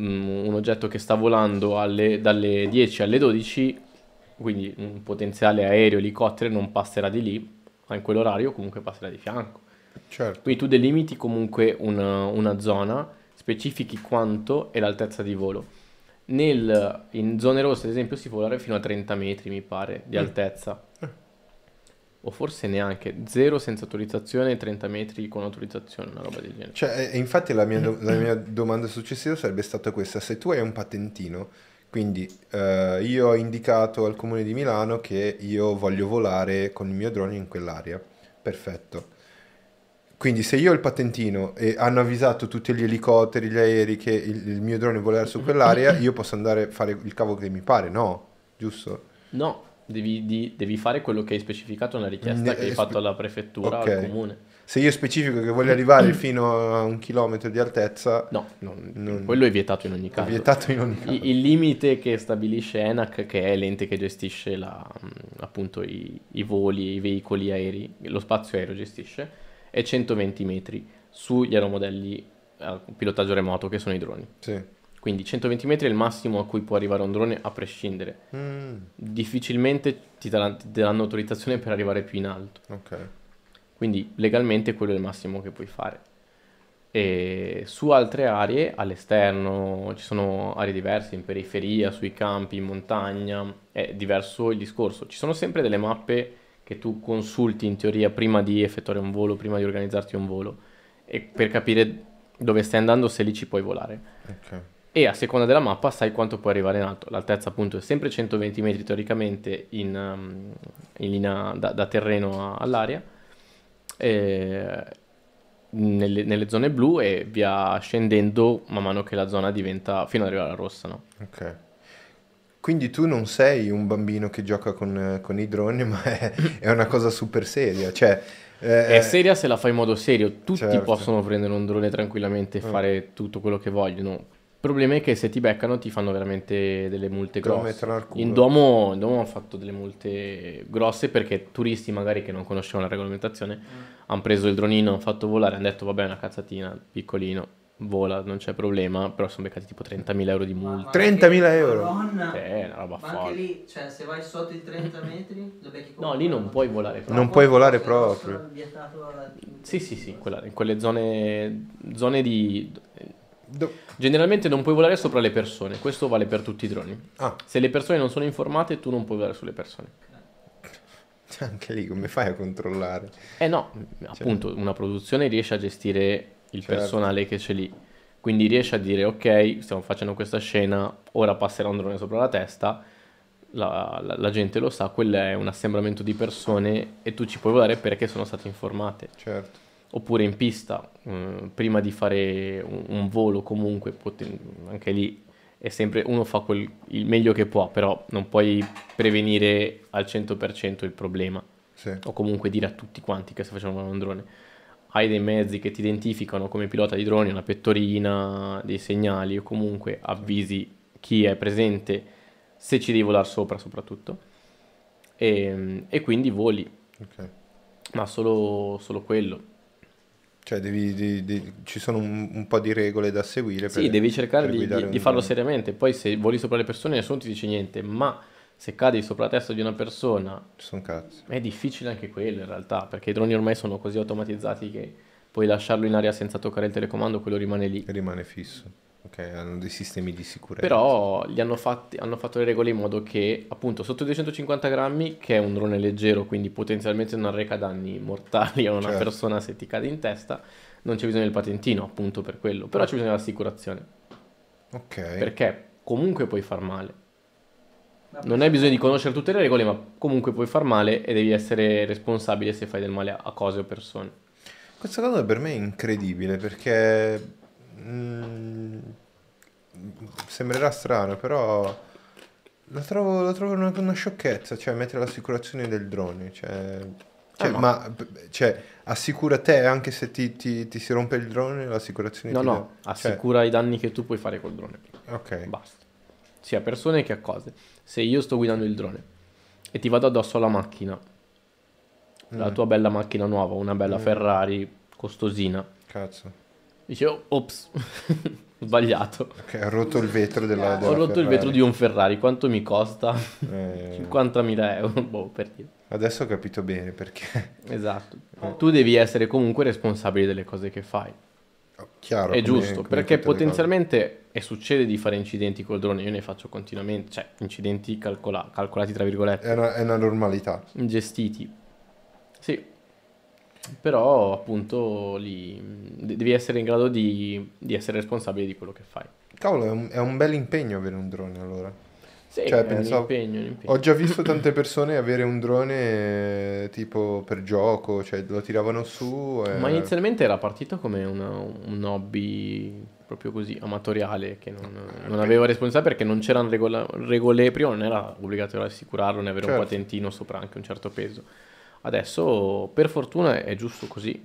mm, un oggetto che sta volando alle- dalle 10 alle 12, quindi un potenziale aereo, elicottero non passerà di lì, ma in quell'orario comunque passerà di fianco. Certo. Quindi tu delimiti comunque una, una zona, specifichi quanto e l'altezza di volo. Nel- in zone rosse, ad esempio, si può volare fino a 30 metri, mi pare, di Mm. altezza. O forse neanche. Zero senza autorizzazione, 30 metri con autorizzazione, una roba del genere. Cioè, e infatti la mia, do- la mia domanda successiva sarebbe stata questa. Se tu hai un patentino, quindi eh, io ho indicato al comune di Milano che io voglio volare con il mio drone in quell'area. Perfetto. Quindi se io ho il patentino e hanno avvisato tutti gli elicotteri, gli aerei che il, il mio drone vuole su quell'area, io posso andare a fare il cavo che mi pare, no? Giusto? No, devi, di- devi fare quello che hai specificato nella richiesta Ne- che hai eh, fatto spe- alla prefettura o ok. al comune. Se io specifico che voglio arrivare fino a un chilometro di altezza, No, non- Non- quello è vietato in ogni è caso. vietato in ogni caso. I- Il limite che stabilisce ENAC, che è l'ente che gestisce la- mh, appunto i, i voli, i veicoli aerei, lo spazio aereo gestisce, è 120 metri sugli aeromodelli a pilotaggio remoto che sono i droni. Sì. Quindi 120 metri è il massimo a cui può arrivare un drone a prescindere. Mm, Difficilmente ti daranno, ti daranno autorizzazione per arrivare più in alto. ok. Quindi legalmente quello è il massimo che puoi fare. E su altre aree, all'esterno, ci sono aree diverse, in periferia, sui campi, in montagna, è diverso il discorso. Ci sono sempre delle mappe che tu consulti in teoria prima di effettuare un volo, prima di organizzarti un volo, e per capire dove stai andando, se lì ci puoi volare. Ok. E a seconda della mappa sai quanto puoi arrivare in alto. L'altezza appunto è sempre 120 metri teoricamente in, um, in linea da, da terreno a- all'aria, e nelle, nelle zone blu e via scendendo man mano che la zona diventa fino ad arrivare alla rossa, no? Ok. Quindi tu non sei un bambino che gioca con, eh, con i droni, ma è, è una cosa super seria. Cioè, eh, È seria se la fai in modo serio, tutti certo. possono prendere un drone tranquillamente e Mm. fare tutto quello che vogliono. problema è che se ti beccano ti fanno veramente delle multe grosse. In Duomo, in Duomo hanno fatto delle multe grosse perché turisti magari che non conoscevano la regolamentazione hanno preso il dronino, hanno fatto volare, hanno detto vabbè è una cazzatina, piccolino, vola, non c'è problema, però sono beccati tipo 30.000 euro di multa. ma 30.000 anche- euro? Madonna. Sì, è una roba Ma anche folle. lì, cioè, se vai sotto i 30 metri, lo becchi No, lì non puoi volare proprio. Non puoi volare Se proprio. alla- Sì, sì, sì, quella- in quelle zone, zone di... Do- Generalmente non puoi volare sopra le persone, questo vale per tutti i droni. Ah, Se le persone non sono informate, tu non puoi volare sulle persone. anche lì come fai a controllare? Eh no, appunto, una produzione riesce a gestire il Certo. personale che c'è lì. Quindi riesce a dire, ok, stiamo facendo questa scena, ora passerà un drone sopra la testa, la, la- la gente lo sa, quello è un assembramento di persone e tu ci puoi volare perché sono state informate. Certo. Oppure in pista, eh, prima di fare un, un volo comunque, poten- anche lì è sempre, uno fa quel- il meglio che può, però non puoi prevenire al 100% il problema Sì. o comunque dire a tutti quanti che sta facendo un drone. Hai dei mezzi che ti identificano come pilota di droni, una pettorina, dei segnali o comunque avvisi chi è presente se ci devi volare sopra soprattutto. E, e quindi voli, Ok. ma solo, solo quello. Cioè, devi, di- di- ci sono un, un po' di regole da seguire. Sì, per- devi cercare per di, di- di farlo seriamente. Poi se voli sopra le persone nessuno ti dice niente, ma se cadi sopra la testa di una persona sono cazzi. È difficile anche quello in realtà, perché i droni ormai sono così automatizzati che puoi lasciarlo in aria senza toccare il telecomando, quello rimane lì. Rimane fisso. Ok, hanno dei sistemi di sicurezza. Però gli hanno, fatti, hanno fatto le regole in modo che, appunto, sotto i 250 grammi, che è un drone leggero, quindi potenzialmente non arreca danni mortali a una Certo. persona se ti cade in testa, non c'è bisogno del patentino, appunto per quello. Però c'è bisogno dell'assicurazione, Ok. perché comunque puoi far male. Non hai bisogno di conoscere tutte le regole, ma comunque puoi far male e devi essere responsabile se fai del male a- cose o persone. Questa cosa per me è incredibile perché mm, sembrerà strano, però lo trovo, lo trovo una, una sciocchezza, cioè mettere l'assicurazione del drone, cioè, cioè, Ah, no. ma cioè, assicura te anche se ti, ti- ti si rompe il drone, l'assicurazione No, ti no, dà- cioè, assicura i danni che tu puoi fare col drone. ok, Basta. Sia a persone che a cose. Se io sto guidando il drone e ti vado addosso alla macchina, la Mm. tua bella macchina nuova, una bella Mm. Ferrari costosina, cazzo, dicevo, ops, sbagliato. ok, ho rotto il vetro della, della Ho rotto il Ferrari. vetro di un Ferrari, quanto mi costa? Eh, 50.000 euro, boh, per dire. adesso ho capito bene perché, Esatto. Tu devi essere comunque responsabile delle cose che fai. Chiaro, È giusto, come perché potenzialmente e succede di fare incidenti col drone, io ne faccio continuamente, cioè incidenti calcola- calcolati tra virgolette, È una, è una normalità. gestiti. Sì, però appunto lì de- devi essere in grado di, di essere responsabile di quello che fai. Cavolo, è un, è un bel impegno avere un drone allora. Sì, Cioè, pensavo- un impegno, un impegno. Ho già visto tante persone avere un drone eh, tipo per gioco, cioè lo tiravano su e... Ma inizialmente era partito come una- un hobby proprio così, amatoriale, che non, non aveva responsabilità perché non c'erano regola- regole, prima non era obbligatorio assicurarlo né avere Certo. un patentino sopra anche un certo peso. Adesso, per fortuna, è giusto così.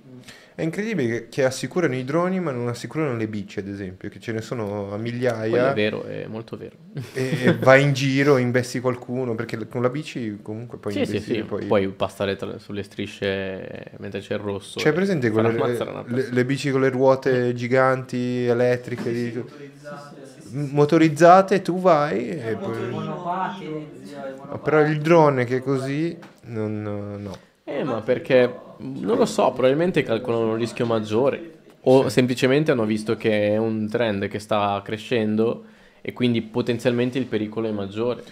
È incredibile che, che assicurano i droni ma non assicurano le bici ad esempio, che ce ne sono a Quello migliaia è vero, è molto vero. e, e vai in giro, investi qualcuno, perché con la bici comunque puoi sì, sì, investire sì, poi... puoi passare tra- sulle strisce mentre c'è il rosso. C'è presente quelle, le, le bici con le ruote giganti, elettriche, di- motorizzate, sì, sì. motorizzate, tu vai e poi... motorino. Sì, sì. però il drone che è così, non, no. Eh, ma perché non lo so, probabilmente calcolano un rischio maggiore o semplicemente hanno visto che è un trend che sta crescendo e quindi potenzialmente il pericolo è maggiore.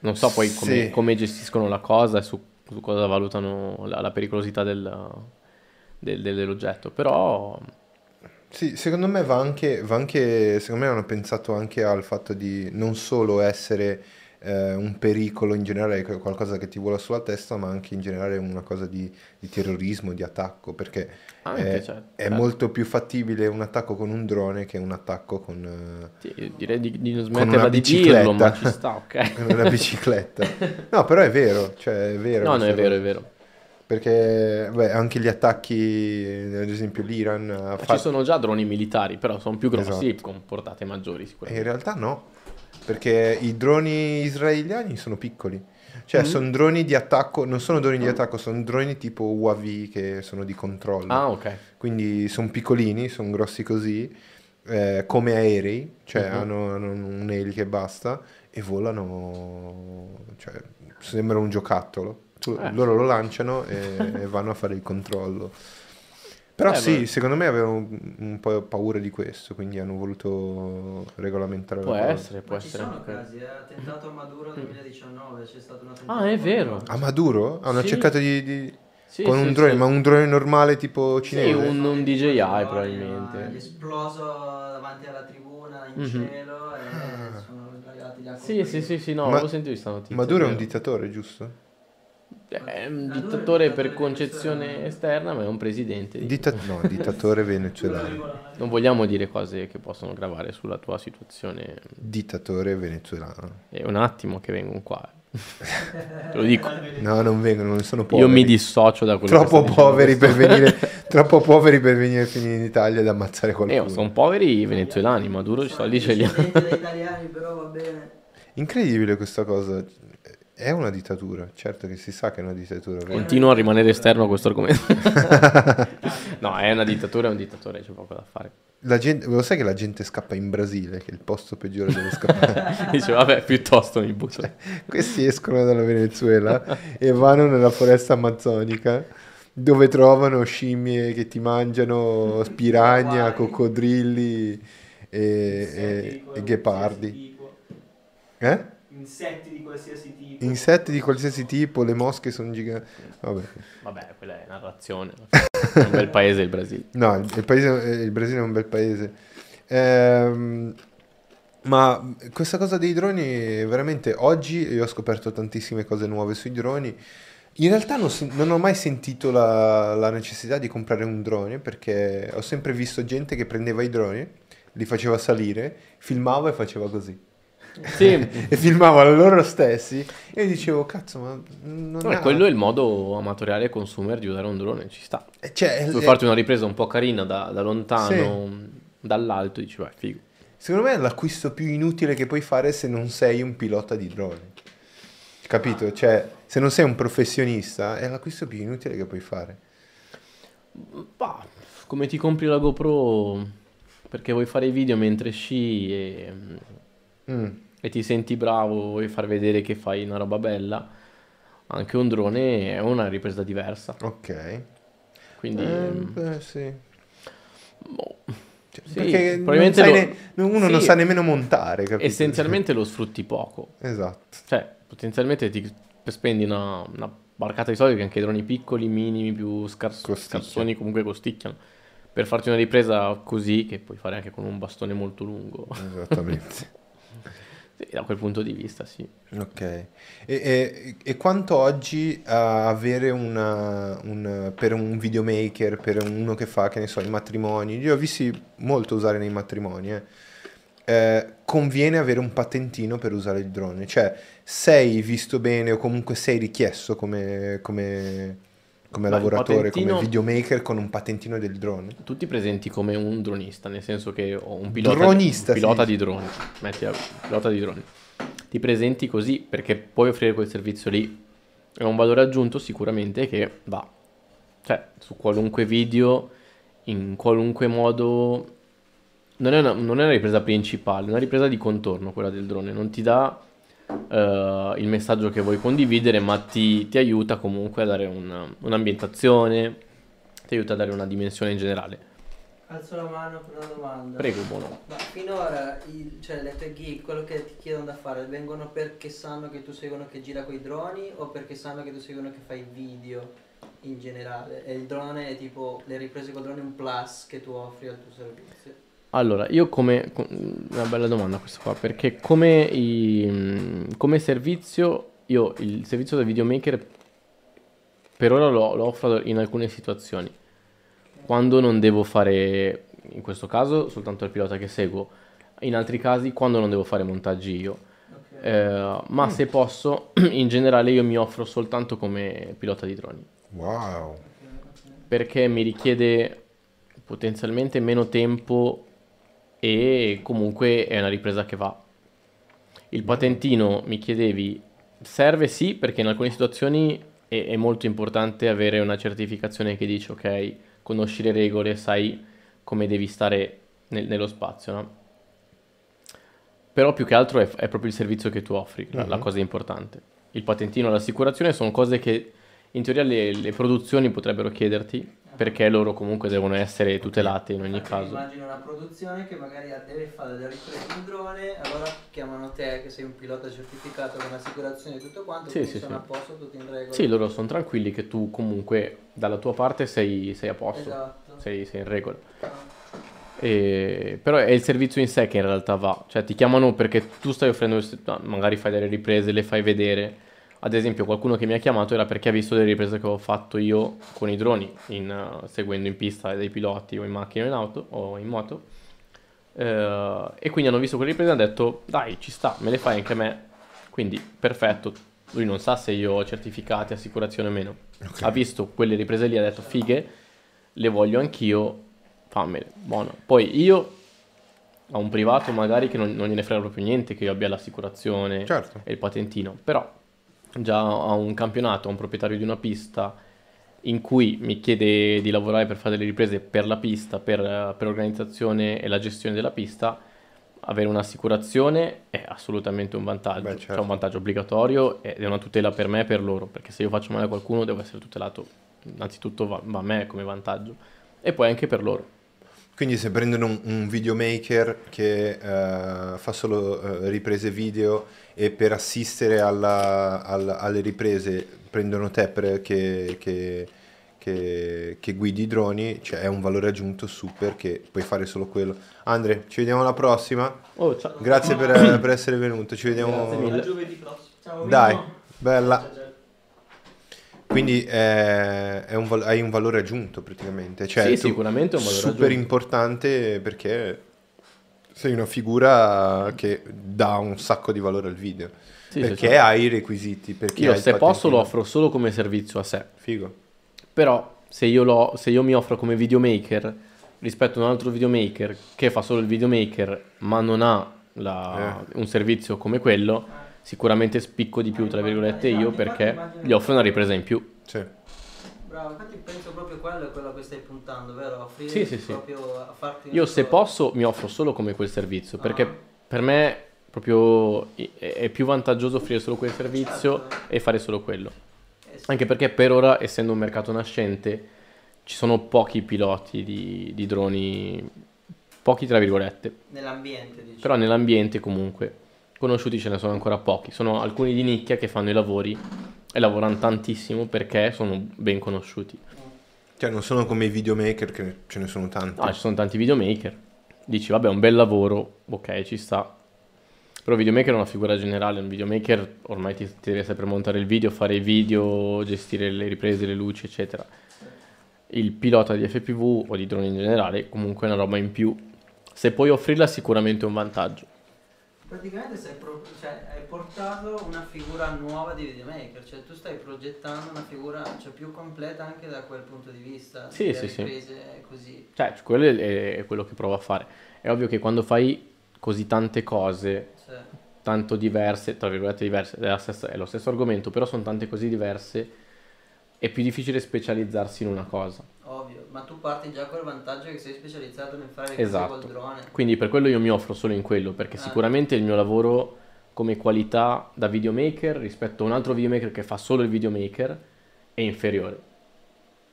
Non so poi come, Sì. come gestiscono la cosa e su, su cosa valutano la, la pericolosità del- del- dell'oggetto, però Sì, secondo me va anche, va anche, secondo me hanno pensato anche al fatto di non solo essere eh, un pericolo in generale, qualcosa che ti vola sulla testa, ma anche in generale una cosa di, di terrorismo, di attacco, perché anche, è, cioè, è certo. molto più fattibile un attacco con un drone che un attacco con, eh, Sì, direi di, di non Con smetterla una di bicicletta. dirlo, ma ci sta, ok? con una bicicletta. No, però è vero, cioè è vero. No, no, è vero, cosa. è vero. Perché beh, anche gli attacchi, ad esempio l'Iran ha Ci sono già droni militari, però sono più grossi Esatto. con portate maggiori E in sicuramente. realtà no, perché i droni israeliani sono piccoli. Cioè, Mhm. sono droni di attacco, non sono droni di attacco, sono droni tipo UAV che sono di controllo. Ah, ok. Quindi sono piccolini, sono grossi così, eh, come aerei, cioè Mhm. hanno, hanno un'elica e basta, e volano, cioè sembra un giocattolo. Tu- Eh. Loro lo lanciano e, e vanno a fare il controllo. Però Eh, sì, ma- secondo me avevano un, un po' paura di questo, quindi hanno voluto regolamentare Può la cosa. essere, può Ma ci essere sono casi, eh. attentato a Maduro 2019, c'è stato un attentato Ah, è vero. A Maduro? Hanno Sì. cercato di... di- Sì, con sì, un drone, sì. ma un drone normale tipo cinese? Sì, un, un DJI probabilmente. È esploso davanti alla tribuna in Mhm. cielo e sono arrivati gli Sì, sì, sì, sì, no, Ma- avevo sentito questa notizia. Maduro è un dittatore, giusto? È un dittatore per concezione esterna, ma è un presidente. di- Ditta- no, dittatore venezuelano. Non vogliamo dire cose che possono gravare sulla tua situazione. Dittatore venezuelano. È un attimo che vengono qua. Te lo dico. No, non vengono, non sono poveri. Io mi dissocio da quello Troppo che poveri per venire troppo poveri per venire a finire in Italia ed ammazzare Eh, qualcuno. sono poveri i venezuelani, Maduro ci soldi ce li ha. Discendenti da italiani, però va bene. Incredibile questa cosa. È una dittatura, certo che si sa che è una dittatura. vero? Continuo a rimanere esterno a questo argomento. no, è una dittatura, è un dittatore, c'è poco da fare. La gente, lo sai che la gente scappa in Brasile, che è il posto peggiore dove scappare? Dice, vabbè, piuttosto mi butto. Questi escono dalla Venezuela e vanno nella foresta amazzonica dove trovano scimmie che ti mangiano, spiragna, coccodrilli e, e- e ghepardi. Eh? Insetti di qualsiasi tipo. Insetti di qualsiasi tipo, le mosche sono giganti. Vabbè. Vabbè, quella è narrazione. È un bel paese il Brasile. No, il, il paese- eh, il Brasile è un bel paese. Ehm, ma questa cosa dei droni, veramente, oggi io ho scoperto tantissime cose nuove sui droni. In realtà non, non ho mai sentito la, la necessità di comprare un drone perché ho sempre visto gente che prendeva i droni, li faceva salire, filmava e faceva così. Sì, E filmava loro stessi e io dicevo, cazzo, ma non Vabbè, ha- quello è il modo amatoriale consumer di usare un drone, ci sta. Eh, Cioè, Vuoi è- farti una ripresa un po' carina da, da lontano, dall'alto, dici, vai, figo. Secondo me è l'acquisto più inutile che puoi fare se non sei un pilota di droni. Capito? Cioè, se non sei un professionista, è l'acquisto più inutile che puoi fare. Bah, come ti compri la GoPro perché vuoi fare i video mentre sci e, Mm. e ti senti bravo, vuoi far vedere che fai una roba bella, anche un drone è una ripresa diversa. Ok. Quindi, Eh, mm, beh, sì. boh, Cioè, Sì, perché non lo- ne- uno non sì. sa nemmeno montare, capito? essenzialmente lo sfrutti poco. Esatto. Cioè, potenzialmente ti spendi una, una barcata di soldi che anche i droni piccoli, minimi, più scars- scarsoni comunque costicchiano. Per farti una ripresa così, che puoi fare anche con un bastone molto lungo. Esattamente. Da quel punto di vista, sì. Ok. E, e- e quanto oggi avere una, un, per un videomaker, per uno che fa, che ne so, i matrimoni, io ho visti molto usare nei matrimoni, eh, eh, conviene avere un patentino per usare il drone. Cioè, sei visto bene o comunque sei richiesto come, come, come Ma lavoratore, come videomaker con un patentino del drone. Tu ti presenti come un dronista, nel senso che ho un pilota, Dronista, un pilota di droni. Metti un pilota di droni. Ti presenti così perché puoi offrire quel servizio lì. È un valore aggiunto sicuramente che va. Cioè, su qualunque video, in qualunque modo... Non è una, non è una ripresa principale, è una ripresa di contorno quella del drone. Non ti dà eh, il messaggio che vuoi condividere, ma ti, ti aiuta comunque a dare una- un'ambientazione, ti aiuta a dare una dimensione in generale. Alzo la mano per una domanda. Prego, buono. Ma finora il- cioè, le tue gig, quello che ti chiedono da fare, vengono perché sanno che tu sei uno che gira con i droni o perché sanno che tu sei uno che fai video in generale? E il drone è tipo le riprese col drone è un plus che tu offri al tuo servizio. Allora, io come... com- Una bella domanda questa qua, perché come, i- come servizio, io il servizio da videomaker per ora lo, lo offro in alcune situazioni. Quando non devo fare, in questo caso, soltanto il pilota che seguo, in altri casi quando non devo fare montaggi io. Ok. Eh, ma se posso, in generale io mi offro soltanto come pilota di droni. Wow. perché mi richiede potenzialmente meno tempo e comunque è una ripresa che va. Il patentino mi chiedevi, serve sì perché in alcune situazioni è, è molto importante avere una certificazione che dice ok, conosci le regole, sai come devi stare nel- nello spazio, no? Però più che altro è, è proprio il servizio che tu offri, la, la Mhm. cosa importante. Il patentino e l'assicurazione sono cose che in teoria le, le produzioni potrebbero chiederti perché loro comunque devono essere tutelate in ogni Perché caso. Immagino una produzione che magari deve fare delle riprese in drone, allora chiamano te che sei un pilota certificato con assicurazione e tutto quanto, Sì, sì, sono sì. a posto, tutto in regola. Sì, loro sono tranquilli che tu comunque dalla tua parte sei, sei a posto, Esatto. sei, sei in regola. Ah, E- però è il servizio in sé che in realtà va, cioè ti chiamano perché tu stai offrendo, magari fai delle riprese, le fai vedere. Ad esempio, qualcuno che mi ha chiamato era perché ha visto delle riprese che ho fatto io con i droni, in, eh, seguendo in pista dei piloti o in macchina o in auto o in moto. Eh, e quindi hanno visto quelle riprese e hanno detto, dai, ci sta, me le fai anche a me. Quindi, perfetto. Lui non sa se io ho certificati, assicurazione o meno. Ok. Ha visto quelle riprese lì, ha detto, fighe, le voglio anch'io, fammele, buono. Poi io, a un privato magari che non, non gliene frega proprio niente che io abbia l'assicurazione Certo. e il patentino, però già a un campionato, a un proprietario di una pista in cui mi chiede di lavorare per fare delle riprese per la pista, per, per l'organizzazione e la gestione della pista, avere un'assicurazione è assolutamente un vantaggio, Beh, cioè certo. un vantaggio obbligatorio ed è una tutela per me e per loro, perché se io faccio male a qualcuno devo essere tutelato, innanzitutto va, va a me come vantaggio e poi anche per loro. Quindi se prendono un, un videomaker che eh, fa solo eh, riprese video e per assistere alla- alla- alle riprese prendono te per- che, che- che- che guidi i droni, cioè è un valore aggiunto super che puoi fare solo quello. Andre, ci vediamo alla prossima. Oh, ciao. Grazie per, per essere venuto. Ci vediamo. giovedì prossimo. Ciao, Dai, bella. Ciao, ciao. Quindi eh, è un hai un valore aggiunto praticamente. Cioè, Sì, sicuramente è un valore super aggiunto. importante perché sei una figura che dà un sacco di valore al video. Sì, perché sì. hai i requisiti. Perché Io se posso lo offro solo come servizio a sé. Figo. Però se io, lo- se io mi offro come videomaker rispetto a un altro videomaker che fa solo il videomaker ma non ha la- un servizio come quello, sicuramente spicco di più, tra virgolette, io perché gli offro una ripresa in più. Sì. Bravo, infatti penso proprio quello è quello a cui stai puntando, vero? Offrire Sì, sì, sì. proprio a farti Io se po'- posso mi offro solo come quel servizio perché Ah. per me proprio è è più vantaggioso offrire solo quel servizio Certo. e fare solo quello. Eh sì. Anche perché per ora, essendo un mercato nascente, ci sono pochi piloti di, di droni, pochi tra virgolette, Nell'ambiente, diciamo. però nell'ambiente comunque conosciuti ce ne sono ancora pochi. Sono alcuni di nicchia che fanno i lavori e lavorano tantissimo perché sono ben conosciuti. Cioè non sono come i videomaker che ce ne sono tanti. No, ci sono tanti videomaker. Dici, vabbè, è un bel lavoro, ok, ci sta. Però videomaker è una figura generale, un videomaker ormai ti, ti deve sempre montare il video, fare i video, gestire le riprese, le luci, eccetera. Il pilota di FPV o di droni in generale comunque è una roba in più. Se puoi offrirla sicuramente è un vantaggio. Praticamente sei pro- cioè, hai portato una figura nuova di videomaker, cioè tu stai progettando una figura cioè, più completa anche da quel punto di vista. Sì, sì, sì. così. Cioè, quello è, è quello che provo a fare. È ovvio che quando fai così tante cose, Cioè, tanto diverse, tra virgolette diverse, è, stessa- è lo stesso argomento, però sono tante così diverse, è più difficile specializzarsi in una cosa. Ovvio, ma tu parti già col vantaggio che sei specializzato nel fare le cose Esatto. col drone. Quindi per quello io mi offro solo in quello, perché Ah. sicuramente il mio lavoro come qualità da videomaker rispetto a un altro videomaker che fa solo il videomaker è inferiore.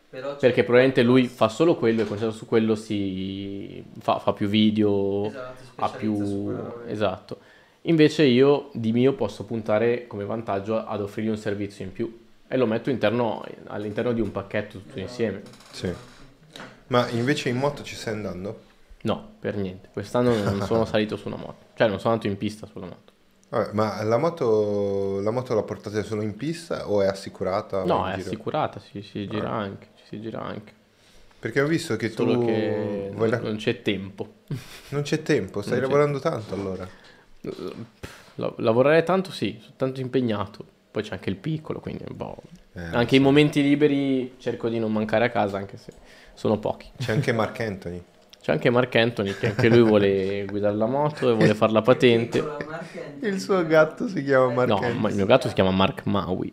Però Perché probabilmente lui fa solo quello e concentrato su quello si fa, fa più video, Esatto, ha più... Esatto. Invece io di mio posso puntare come vantaggio ad offrirgli un servizio in più e lo metto interno- all'interno di un pacchetto tutto insieme. Sì. Ma invece in moto ci stai andando? No, per niente. Quest'anno non sono salito su una moto. Cioè non sono andato in pista sulla moto. Vabbè, ma la moto, la moto la portate solo in pista o è assicurata? No, è giro? assicurata, si, si gira anche, ci si gira anche. Perché ho visto che Solo tu che non, la- non c'è tempo. non c'è tempo, stai non c'è- lavorando tanto allora. La- lavorare tanto sì, sono tanto impegnato. Poi c'è anche il piccolo, quindi un po'... Eh, Anche i momenti liberi cerco di non mancare a casa, anche se sono pochi. C'è anche Mark Anthony. C'è anche Mark Anthony che anche lui vuole guidare la moto e vuole fare la patente. Mark. Il suo gatto si chiama Mark No, Anthony. ma il mio gatto si chiama Mark Maui.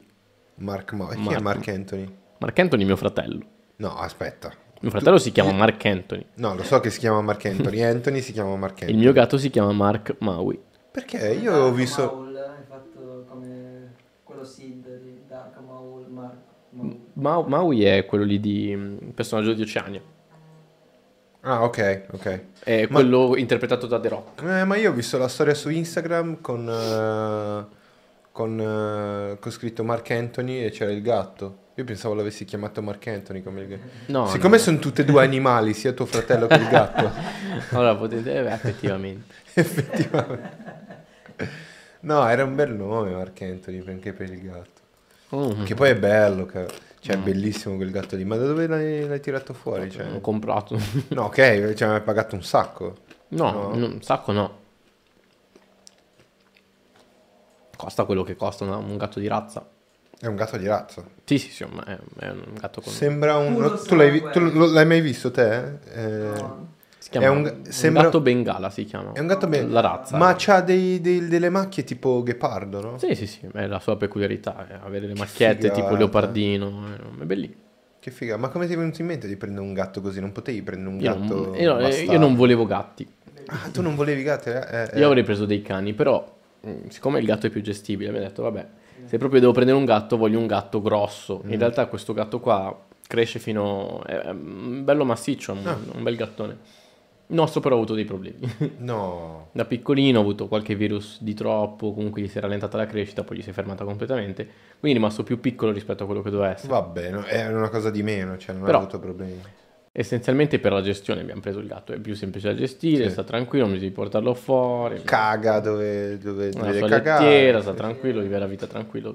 Mark Ma- Chi è Mark- Mark Anthony? Mark Anthony è mio fratello. No, aspetta. Mio fratello si chiama Mark Anthony. No, lo so che si chiama Mark Anthony. Anthony si chiama Mark Il Anthony. mio gatto si chiama Mark Maui. Perché io ho visto... Maul, hai fatto come quello Sid di Dark Maul, Mark Maul. Ma- Maui è quello lì di mm, personaggio di Oceania. Ah, ok, ok. È Ma- quello interpretato da The Rock. Eh, ma io ho visto la storia su Instagram con... eh, con, eh, con scritto Mark Anthony e c'era il gatto. Io pensavo l'avessi chiamato Mark Anthony come il gatto. No, Siccome no. sono tutti e due animali, sia tuo fratello che il gatto, Allora potete... eh, effettivamente. effettivamente. No, era un bel nome Mark Anthony anche per il gatto. Mm. Che poi è bello, ca- cioè è bellissimo quel gatto lì. Ma da dove l'hai, l'hai tirato fuori? Cioè? Ho comprato. No, ok, cioè mi hai pagato un sacco. No, No. un sacco no. Costa quello che costa una- un gatto di razza. È un gatto di razza. Sì, sì, sì, ma è, è un gatto con... Sembra un... Tu l'hai, tu l'hai mai visto te? Eh, No. Chiama è un- un, sembra- gatto bengala, si chiama. È un gatto ben... La razza. Ma c'ha dei- dei- delle macchie tipo ghepardo, no? Sì, sì, sì, è la sua peculiarità, è avere le macchiette tipo figata. leopardino, è bellissimo. Che figa. Ma come ti è venuto in mente di prendere un gatto così? Non potevi prendere un Io, gatto non, io, eh, io non volevo gatti, Ah, tu non volevi gatti? Eh, eh, io avrei preso dei cani, però mm, siccome il gatto è più gestibile, mi ha detto vabbè, se proprio devo prendere un gatto voglio un gatto grosso. Mm. In realtà questo gatto qua cresce fino... è un bello massiccio, un, Ah. un bel gattone. Il nostro però ha avuto dei problemi. No. Da piccolino ha avuto qualche virus di troppo, comunque gli si è rallentata la crescita, poi gli si è fermata completamente, quindi è rimasto più piccolo rispetto a quello che doveva essere. Vabbè, no, è una cosa di meno, cioè non Però- ha avuto problemi. Essenzialmente per la gestione abbiamo preso il gatto, è più semplice da gestire, Sì. sta tranquillo, non bisogna portarlo fuori, Caga dove, dove la deve sua cagare. lettiera, sta tranquillo, vive la vita tranquillo,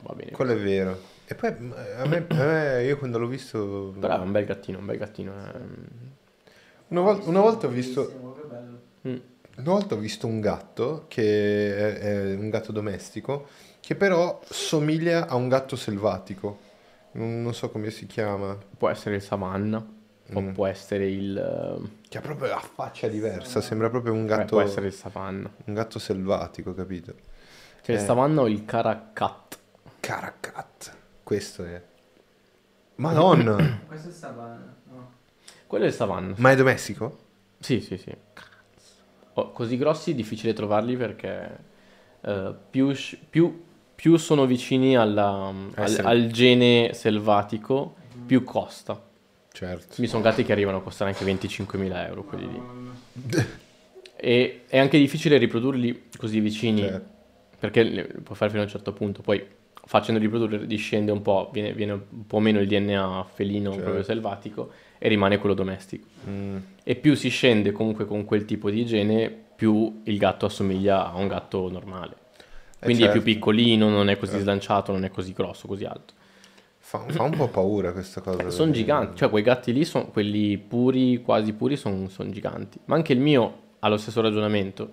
va bene. Quello è vero. E poi mm, a me, a me- io quando l'ho visto... È un bel gattino, un bel gattino. Una, vol- una volta ho visto... Eh. Mm. Una volta ho visto un gatto, che è, è un gatto domestico, che però somiglia a un gatto selvatico. Non, non so come si chiama. Può essere il savanna, o Mm. può essere il... eh, Che ha proprio la faccia diversa, sembra proprio un beh, gatto, può essere il savanna. un gatto selvatico, capito? C'è il Eh. savanna o il caracat. Caracat, questo è. Madonna! Questo è Savannah, no? Quello è il savanna. Ma è domestico? Sì, sì, sì. Oh, così grossi difficile trovarli perché eh, più, più- più sono vicini alla- al, Essere- al gene selvatico, più costa. Certo. Mi sono gatti che arrivano a costare anche 25.000 euro quelli lì. E è anche difficile riprodurli così vicini Certo. perché puoi fare fino a un certo punto. Poi facendo riprodurre discende un po', viene, viene un po' meno il DNA felino Certo. proprio selvatico e rimane quello domestico. Mm, E più si scende comunque con quel tipo di igiene, più il gatto assomiglia a un gatto normale. Quindi è più certo. piccolino, non è così Certo. slanciato, non è così grosso, così alto. Fa, fa un po' paura questa cosa. Sono perché- giganti, cioè quei gatti lì, sono quelli puri, quasi puri, sono giganti. Ma anche il mio ha lo stesso ragionamento.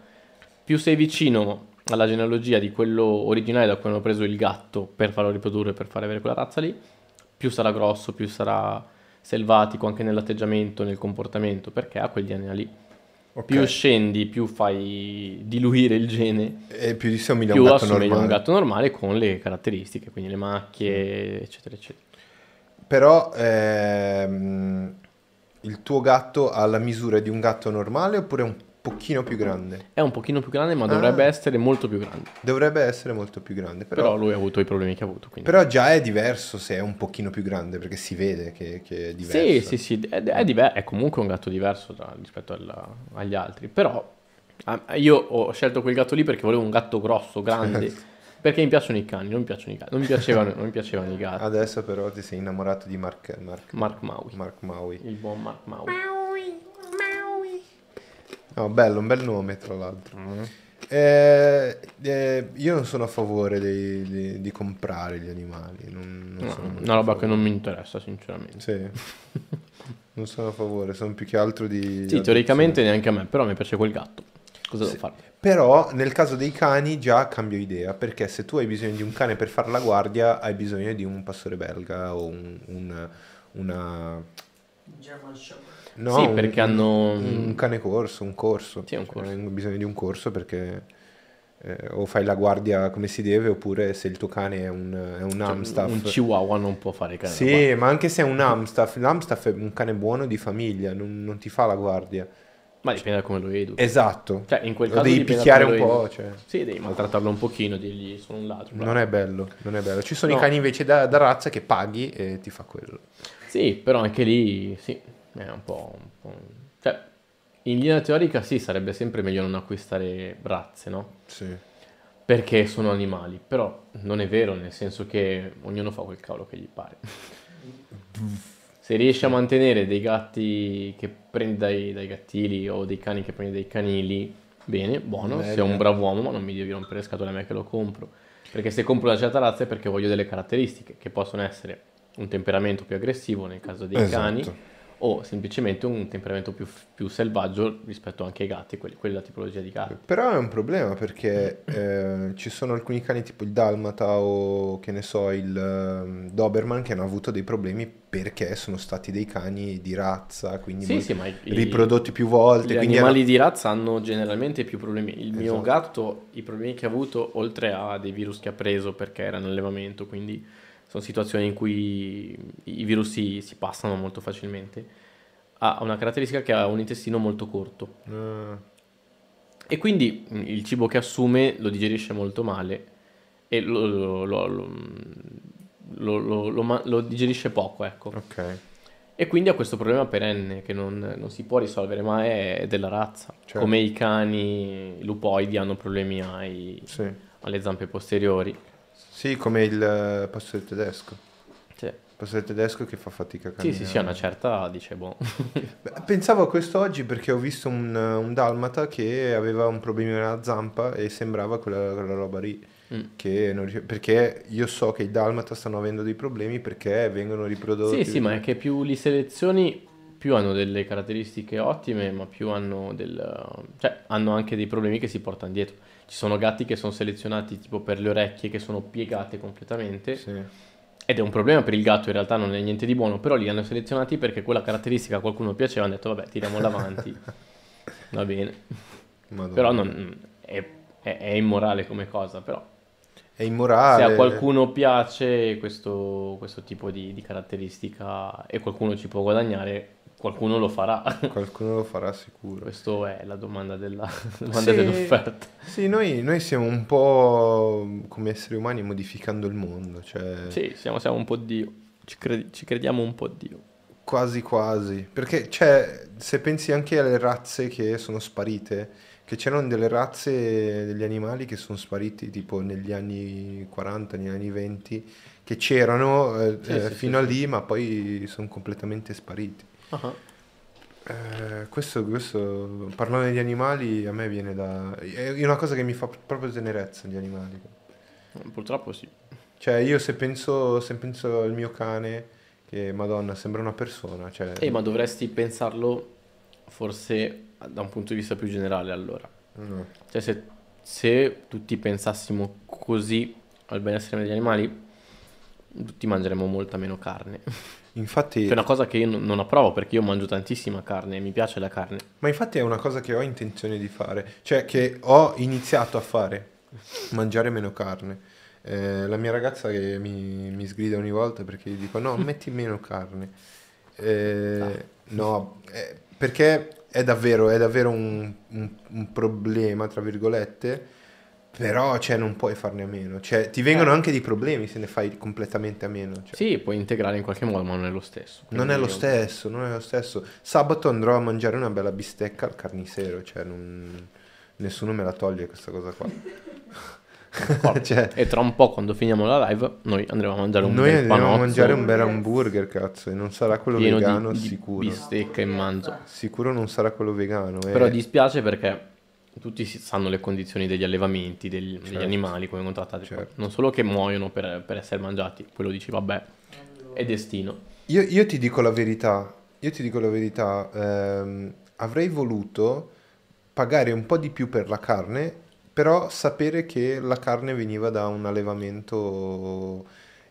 Più sei vicino alla genealogia di quello originale da cui hanno preso il gatto per farlo riprodurre, per far avere quella razza lì, più sarà grosso, più sarà selvatico anche nell'atteggiamento, nel comportamento, perché ha quel DNA lì. Ok. Più scendi, più fai diluire il gene, E più di somiglia a più un gatto a un gatto normale con le caratteristiche, quindi le macchie, eccetera, eccetera. Però ehm, il tuo gatto ha la misura di un gatto normale oppure un pochino più grande? È un pochino più grande, ma dovrebbe Ah. essere molto più grande. Dovrebbe essere molto più grande, Però, però, lui ha avuto i problemi che ha avuto. Quindi. però già è diverso se è un pochino più grande perché si vede che, che è diverso. sì, sì, sì, è, è, diver- è comunque un gatto diverso da- rispetto alla- agli altri. Però ah, io ho scelto quel gatto lì perché volevo un gatto grosso, grande. Perché mi piacciono i cani, non mi piacciono i gatti. Non mi piacevano, non mi piacevano i gatti. Adesso però ti sei innamorato di Mark, Mark, Mark Maui. Mark Maui. Il buon Mark Maui. No, bello, un bel nome tra l'altro. Mm. Eh, eh, io non sono a favore dei- di, di comprare gli animali. Non, non No, sono una roba che non mi interessa, sinceramente. Sì. non sono a favore, sono più che altro di... Sì, teoricamente neanche a me, però mi piace quel gatto. Cosa devo fare? Però nel caso dei cani già cambio idea, perché se tu hai bisogno di un cane per fare la guardia, hai bisogno di un pastore belga o un, un- una... German Shepherd. No, Sì, un- perché hanno- Un cane corso, un corso. Sì, un Cioè, corso. Hai bisogno di un corso perché eh, o fai la guardia come si deve, oppure se il tuo cane è un, è un Cioè, Amstaff. un chihuahua non può fare cane. Sì, ma anche se è un Amstaff, l'Amstaff è un cane buono di famiglia, non, non ti fa la guardia. Ma dipende da come lo educhi. Esatto. Cioè, in quel Lo caso devi picchiare un po', cioè. Sì, devi maltrattarlo un pochino, dirgli sono un ladro. bravo. Non è bello, non è bello. Ci sono No. i cani invece da, da razza che paghi e ti fa quello. Sì, però anche lì, sì, è un po', un po'- Cioè, in linea teorica sì, sarebbe sempre meglio non acquistare razze, no? Sì. Perché sono animali, però non è vero, nel senso che ognuno fa quel cavolo che gli pare. Se riesci a mantenere dei gatti che prendi dai, dai gattili o dei cani che prendi dai canili, bene, buono, Bene. sei un bravo uomo, ma non mi devi rompere le scatole a me che lo compro. Perché se compro una certa razza è perché voglio delle caratteristiche che possono essere un temperamento più aggressivo nel caso dei Esatto. cani o semplicemente un temperamento più, più selvaggio rispetto anche ai gatti, quelli, quella tipologia di gatti. Però è un problema perché eh, ci sono alcuni cani tipo il Dalmata o che ne so il ehm, Doberman che hanno avuto dei problemi perché sono stati dei cani di razza, quindi Sì, sì, ma i- riprodotti più volte. Gli animali hanno- di razza hanno generalmente più problemi. Il mio Esatto. gatto, i problemi che ha avuto, oltre a dei virus che ha preso perché era in allevamento, quindi sono situazioni in cui i virus si, si passano molto facilmente, ha una caratteristica che ha un intestino molto corto Ah, e quindi mm, il cibo che assume lo digerisce molto male e lo, lo- lo- ma- lo digerisce poco, ecco. ok. E quindi ha questo problema perenne che non, non si può risolvere, ma è della razza. Certo. Come i cani lupoidi hanno problemi ai- Sì. alle zampe posteriori. Sì, come il eh, pastore tedesco. Sì, Il pastore tedesco che fa fatica a sì, camminare. sì, sì, a una certa dice, boh. Pensavo a questo oggi perché ho visto un, un dalmata che aveva un problema nella zampa e sembrava quella, quella roba lì. Mm. Che non riusci- perché io so che i dalmata stanno avendo dei problemi perché vengono riprodotti. Sì, sì, ma è che più li selezioni, più hanno delle caratteristiche ottime, ma più hanno del... cioè hanno anche dei problemi che si portano dietro. Ci sono gatti che sono selezionati tipo per le orecchie che sono piegate completamente Sì. ed è un problema per il gatto, in realtà non è niente di buono, però li hanno selezionati perché quella caratteristica a qualcuno piaceva, hanno detto vabbè tiriamola avanti, va bene. Madonna. Però non, è, è- è immorale come cosa, però È immorale. se a qualcuno piace questo, questo tipo di, di caratteristica e qualcuno ci può guadagnare, qualcuno lo farà. Qualcuno lo farà sicuro. Questa è la domanda, della, la domanda Sì. dell'offerta. Sì, noi, noi siamo un po' come esseri umani modificando il mondo, cioè Sì, siamo, siamo un po' Dio, ci, credi- ci crediamo un po' Dio. quasi quasi. Perché cioè, se pensi anche alle razze che sono sparite, che c'erano delle razze degli animali che sono spariti tipo negli anni 40, negli anni 20, che c'erano eh, Sì, eh, sì, sì, fino a lì, ma poi sono completamente spariti. Ah, Eh, questo, questo, parlando degli animali, a me viene da... È una cosa che mi fa proprio tenerezza gli animali. Purtroppo sì. Cioè, io se penso, se penso al mio cane, che madonna, sembra una persona, cioè... Eh, ma dovresti pensarlo forse da un punto di vista più generale allora. no. Cioè se, se tutti pensassimo così al benessere degli animali, tutti mangeremmo molta meno carne. Infatti, Che è una cosa che io non approvo perché io mangio tantissima carne e mi piace la carne. ma infatti è una cosa che ho intenzione di fare, cioè che ho iniziato a fare, mangiare meno carne. Eh, la mia ragazza che mi, mi sgrida ogni volta perché gli dico no, metti meno carne. Eh, no, eh, perché è davvero, è davvero un, un- un problema, tra virgolette, però cioè, non puoi farne a meno. Cioè, ti vengono Eh. anche dei problemi se ne fai completamente a meno. cioè. Sì, puoi integrare in qualche modo, ma non è lo stesso. Non è lo io- stesso, non è lo stesso. Sabato andrò a mangiare una bella bistecca al carnisero, cioè non- nessuno me la toglie questa cosa qua. cioè, E tra un po', quando finiamo la live, noi andremo a mangiare un noi bel andiamo a panozzo mangiare un bel hamburger, cazzo, e non sarà quello pieno di- vegano, di, sicuro. bistecca e manzo. Sicuro non sarà quello vegano. eh. Però dispiace perché tutti sanno le condizioni degli allevamenti, degli, degli Certo. animali, come vengono trattati. Certo. Non solo che muoiono per, per essere mangiati, quello dici, vabbè, è destino. Io, io ti dico la verità, io ti dico la verità, ehm, avrei voluto pagare un po' di più per la carne, però sapere che la carne veniva da un allevamento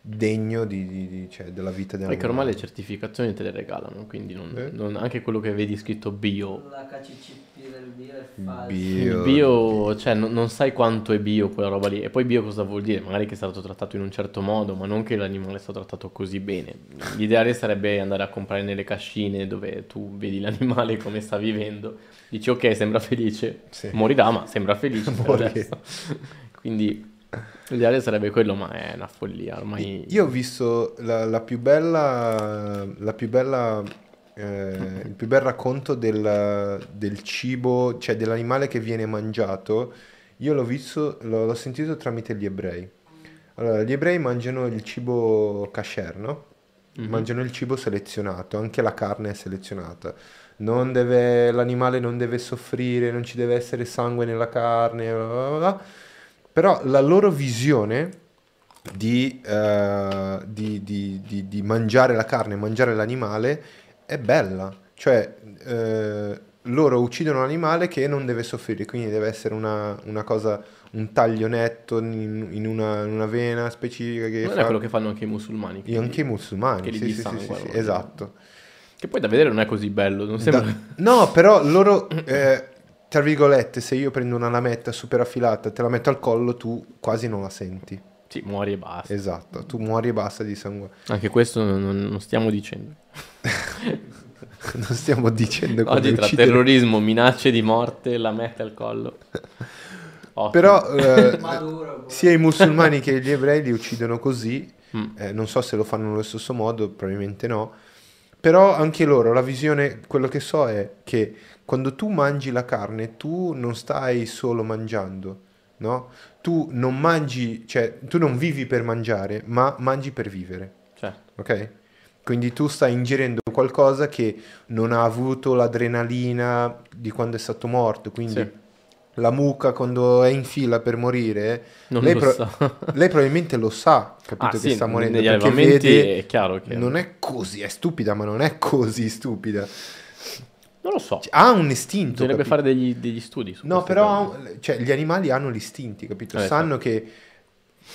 degno di, di- di- cioè, della vita della Perché ormai le certificazioni te le regalano, quindi non- Eh. non- anche quello che vedi scritto bio. L'HCCP del bio è falso. Bio. Bio, cioè non, non sai quanto è bio quella roba lì. E poi bio cosa vuol dire? Magari che è stato trattato in un certo modo, ma non che l'animale è stato trattato così bene. L'ideale sarebbe andare a comprare nelle cascine dove tu vedi l'animale come sta vivendo. Dici ok, sembra felice, Sì. morirà, ma sembra felice. Quindi l'ideale sarebbe quello, ma è una follia. Ormai Io ho visto la, la più bella, la più bella, eh, il più bel racconto del, del cibo, cioè dell'animale che viene mangiato. Io l'ho visto, l'ho, l'ho sentito tramite gli ebrei. Allora, gli ebrei mangiano il cibo kasher, no? Mhm. Mangiano il cibo selezionato, anche la carne è selezionata. Non deve, l'animale non deve soffrire, non ci deve essere sangue nella carne, bla bla bla bla. Però la loro visione di, eh, di- di- di- mangiare la carne, mangiare l'animale è bella. Cioè, eh, loro uccidono l'animale che non deve soffrire, quindi deve essere una, una cosa, un taglio netto in, in una, in una vena specifica che non è fa- quello che fanno anche i musulmani. e quindi- anche i musulmani, che li sì, sì, sì, sì, esatto. Che poi da vedere non è così bello, non sembra... Da- no, però loro, eh, tra virgolette, se io prendo una lametta super affilata, te la metto al collo, tu quasi non la senti. Sì, muori e basta. Esatto, tu muori e basta di sangue. Anche questo non, non- stiamo dicendo. Non stiamo dicendo come Oggi tra uccidere. terrorismo, minacce di morte, la mette al collo. Ottimo. Però eh, Maduro. boh. sia i musulmani che gli ebrei li uccidono così. Mm. Eh, non so se lo fanno nello stesso modo, probabilmente no. Però anche loro, la visione, quello che so è che quando tu mangi la carne, tu non stai solo mangiando, no? Tu non mangi, cioè tu non vivi per mangiare, ma mangi per vivere, Certo. ok? Quindi tu stai ingerendo qualcosa che non ha avuto l'adrenalina di quando è stato morto, quindi Sì. la mucca quando è in fila per morire, Non lei, lo pro- lei probabilmente lo sa, capito Ah, che sì, sta morendo, negli perché vede, è chiaro che... non è così, è stupida, ma non è così stupida. Non lo so. Ha un istinto, capito? fare degli, degli studi su No, però cose. cioè, gli animali hanno gli istinti, capito? Eh, Sanno che...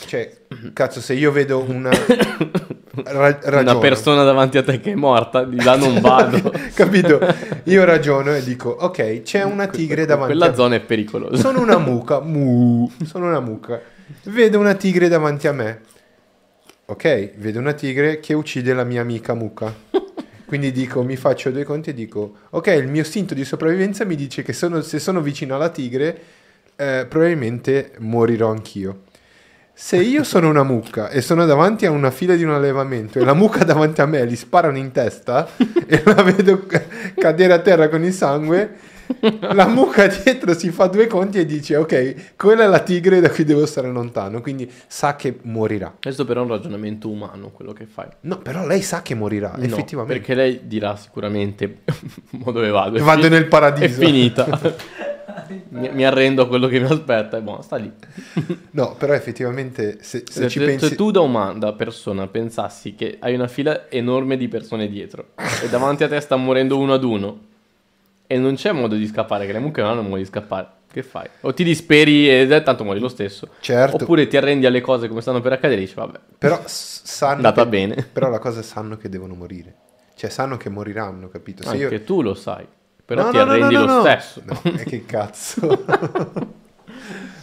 Cioè, cazzo, se io vedo una... ra- Una persona davanti a te che è morta, di là non vado. capito? Io ragiono e dico, ok, c'è una tigre davanti Quella a zona è pericolosa. Sono una mucca, mu, sono una mucca. Vedo una tigre davanti a me. Ok, vedo una tigre che uccide la mia amica mucca. Quindi dico, mi faccio due conti e dico, ok, il mio istinto di sopravvivenza mi dice che sono- se sono vicino alla tigre, eh, probabilmente morirò anch'io. Se io sono una mucca e sono davanti a una fila di un allevamento e la mucca davanti a me gli sparano in testa e la vedo ca- cadere a terra con il sangue, la mucca dietro si fa due conti e dice ok, quella è la tigre da cui devo stare lontano, quindi sa che morirà. Questo però è un ragionamento umano, quello che fai. No, però lei sa che morirà, No, effettivamente. perché lei dirà sicuramente, ma dove vado? È Vado fi- nel paradiso. È finita. mi, mi arrendo a quello che mi aspetta e buono, sta lì. No, però effettivamente se, se Se, ci se- pensi... se tu da umano, da persona, pensassi che hai una fila enorme di persone dietro e davanti a te sta morendo uno ad uno e non c'è modo di scappare, che le mucche non hanno modo di scappare, che fai? O ti disperi e eh, tanto muori lo stesso. Certo, Oppure ti arrendi alle cose come stanno per accadere e dici vabbè, però sanno andata che- bene. Però la cosa sanno che devono morire. Cioè sanno che moriranno, capito? Se Anche io... tu lo sai, però No, ti no, arrendi no, lo stesso. No, e che cazzo.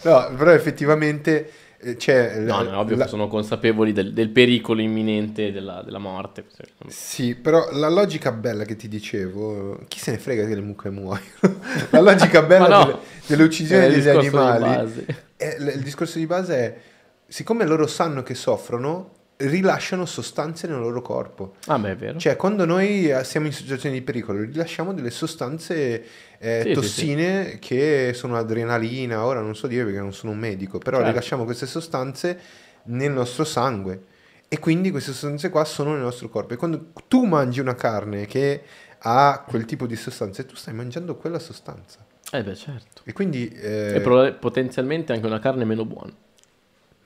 no, però effettivamente c'è... No, no, è ovvio la- che sono consapevoli del, del pericolo imminente della, della morte. Sì, però la logica bella che ti dicevo, chi se ne frega che le mucche muoiono? la logica bella no. delle, dell'uccisione degli di animali, base. è- il discorso di base è, siccome loro sanno che soffrono, rilasciano sostanze nel loro corpo. Ah, beh, è vero. Cioè, quando noi eh, siamo in situazioni di pericolo, rilasciamo delle sostanze eh, Sì, sì, tossine che sono adrenalina, ora non so dire perché non sono un medico, però Certo. rilasciamo queste sostanze nel nostro sangue e quindi queste sostanze qua sono nel nostro corpo. E quando tu mangi una carne che ha quel tipo di sostanze, tu stai mangiando quella sostanza. Eh beh, certo. E quindi... eh, E potenzialmente anche una carne meno buona.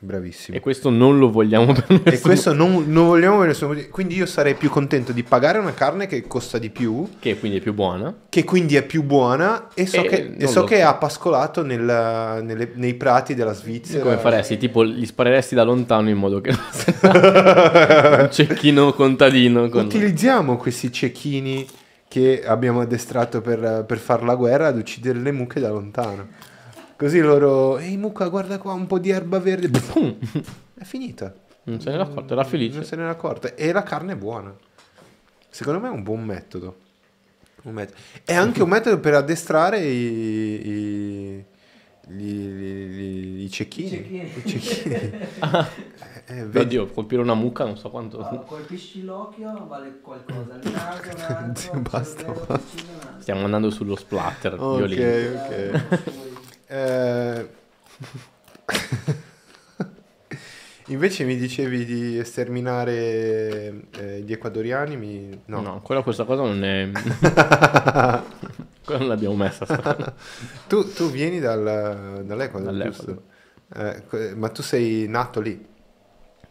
Bravissimo. E questo non lo vogliamo per nessuno. E questo non, non vogliamo per nessun motivo. Quindi io sarei più contento di pagare una carne che costa di più, Che quindi è più buona. che quindi è più buona e so, E che, e so che ha pascolato nel- nelle- nei prati della Svizzera. Come faresti? Tipo, li spareresti da lontano in modo che un cecchino contadino. Con... Utilizziamo questi cecchini che abbiamo addestrato per, per fare la guerra ad uccidere le mucche da lontano. Così loro, ehi mucca, guarda qua un po' di erba verde. Pum! È finita. Non se ne era accorto, era felice. Non se ne era accorta. E la carne è buona. Secondo me è un buon metodo. Un metodo. È anche un metodo per addestrare i, i, gli- gli- gli- i cecchini. I cecchini. Eh, vedi- Oddio, colpire una mucca non so quanto... Allora, colpisci l'occhio, vale qualcosa. Il naso, un altro. Sì, il basta, basta. Stiamo andando sullo splatter, Ok. violino. ok. Eh, Invece mi dicevi di esterminare eh, gli ecuadoriani, mi... No, no. ancora questa cosa non è... Quella non l'abbiamo messa. tu, tu vieni dal, dall'Ecuador, Dall'Ecuador. Eh, ma tu sei nato lì,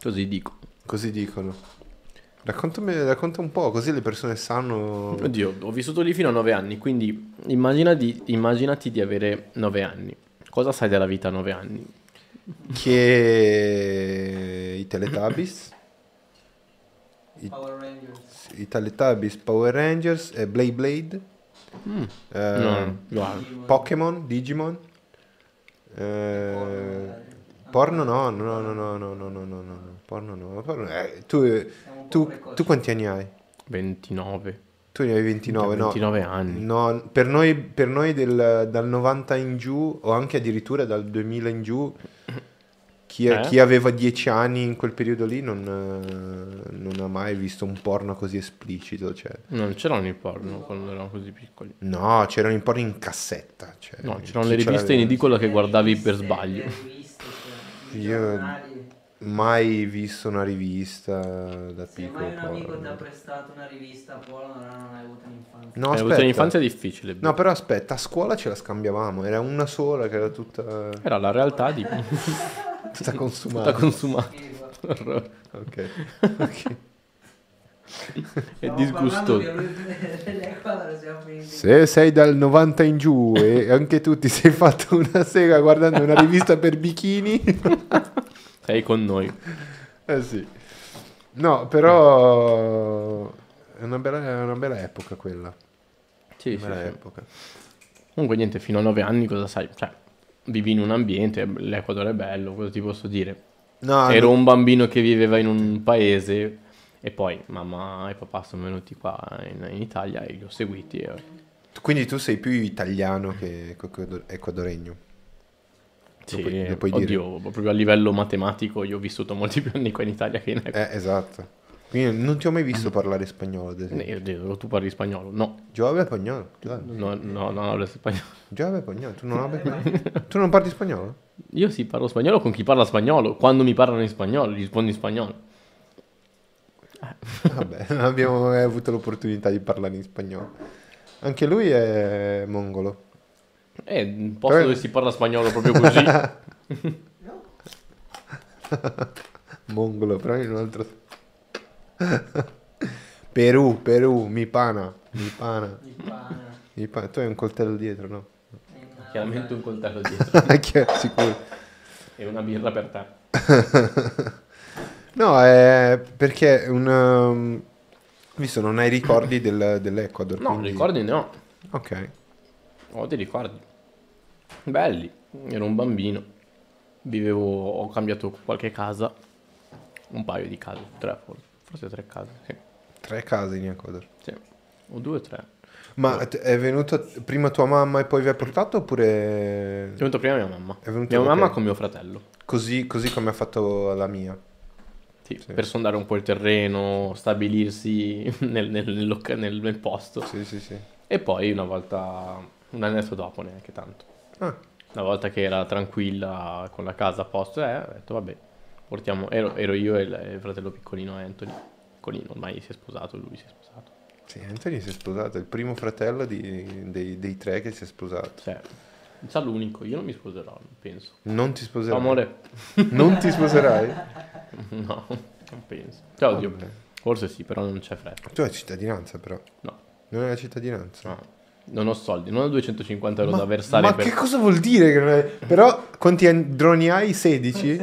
Così dico. così dicono. Raccontami, racconta un po', così le persone sanno... Oddio, ho vissuto lì fino a nove anni, quindi immaginati, immaginati di avere nove anni. Cosa sai della vita a nove anni? Che i Teletubbies, Power Rangers. i Teletubbies, Power Rangers, e Blade Blade, Mm. eh, No, guarda. Pokémon, Digimon, eh, porno no, no, no, no, no, no, no, no, no, no, porno no, porno- eh, tu, Siamo tu, tu quanti anni hai? 29. Tu ne hai 29, no? 29 anni. No, per noi, per noi del- dal 90 in giù, o anche addirittura dal 2000 in giù, chi, Eh? chi aveva 10 anni in quel periodo lì non, non ha mai visto un porno così esplicito. Cioè. Non c'erano i porno quando eravamo così piccoli. No, c'erano i porni in cassetta. Cioè, No, c'erano le riviste in edicola che guardavi per sbaglio. cioè, Io-. Mai visto una rivista da Se piccolo. mai un amico ti ha prestato una rivista porno, allora non hai avuto un'infanzia. No, Eh, aspetta. avuto l'infanzia è difficile. No, però aspetta, a scuola ce la scambiavamo, era una sola che era tutta, Era la realtà di... tutta consumata. consumare. Schifo. ok. ok. È disgustoso. Se sei dal 90 in giù e anche tu ti sei fatto una sega guardando una rivista per bikini, Sei con noi. eh sì. No, però è una bella, è una bella epoca quella. Sì, Una sì, bella sì. epoca. Comunque niente, fino a 9 anni cosa sai? Cioè, vivi in un ambiente, l'Ecuador è bello, cosa ti posso dire? No, Ero no, un bambino che viveva in un paese e poi mamma e papà sono venuti qua in, in Italia e li ho seguiti. e- quindi tu sei più italiano che ecuador- ecuadoregno. Sì, Lo lo puoi dire. oddio, proprio a livello matematico io ho vissuto molti più anni qua in Italia che in Ecuador. Eh, esatto. Quindi non ti ho mai visto parlare spagnolo, ad esempio. Io- tu parli spagnolo? No, Yo hablo claro. no, no, non hablo spagnolo. Yo hablo español, tu non hablas Tu non parli spagnolo? Io sì, parlo spagnolo con chi parla spagnolo. Quando mi parlano in spagnolo, rispondo in spagnolo. Vabbè, non abbiamo mai avuto l'opportunità di parlare in spagnolo. Anche lui è mongolo. È un posto Però- dove si parla spagnolo proprio così. Mongolo, però in un altro... Perù, Perù, mi pana, mi pana, mi pana. Tu hai un coltello dietro, no? Chiaramente un coltello dietro sicuro? e una birra per te. No, è perché un... um, Visto, non hai ricordi del- dell'Ecuador. No, quindi- ricordi ne ho. Ok. Ho dei ricordi. Belli. Ero un bambino. Vivevo, ho cambiato qualche casa. Un paio di case. Tre forse. Forse tre case. Sì. Tre case in Ecuador. Sì. O due o tre. Ma è venuta prima tua mamma e poi vi ha portato oppure... È venuta prima mia mamma. È venuto- Mia mamma ok. con mio fratello. Così, così come ha fatto la mia. Sì, Sì. per sondare un po' il terreno, stabilirsi nel, nel- nel- nel posto. Sì, sì, sì. E poi una volta, un annetto dopo neanche tanto. Ah, Una volta che era tranquilla con la casa a posto, eh, ho detto vabbè, portiamo, ero, ero io e il, il fratello piccolino Anthony. Piccolino, ormai si è sposato, lui si è sposato. sì, Anthony si è sposato, è il primo fratello di- dei, dei tre che si è sposato. Cioè, Sa l'unico, io non mi sposerò, penso. Non ti sposerai? Amore? Non ti sposerai? No, non penso. Cioè, oddio, forse sì, però non c'è fretta. Tu hai cittadinanza però. No. Non hai la cittadinanza. No. Non ho soldi, non ho 250 euro Ma, da versare ma per... che cosa vuol dire che non hai... Però quanti an- droni hai? 16?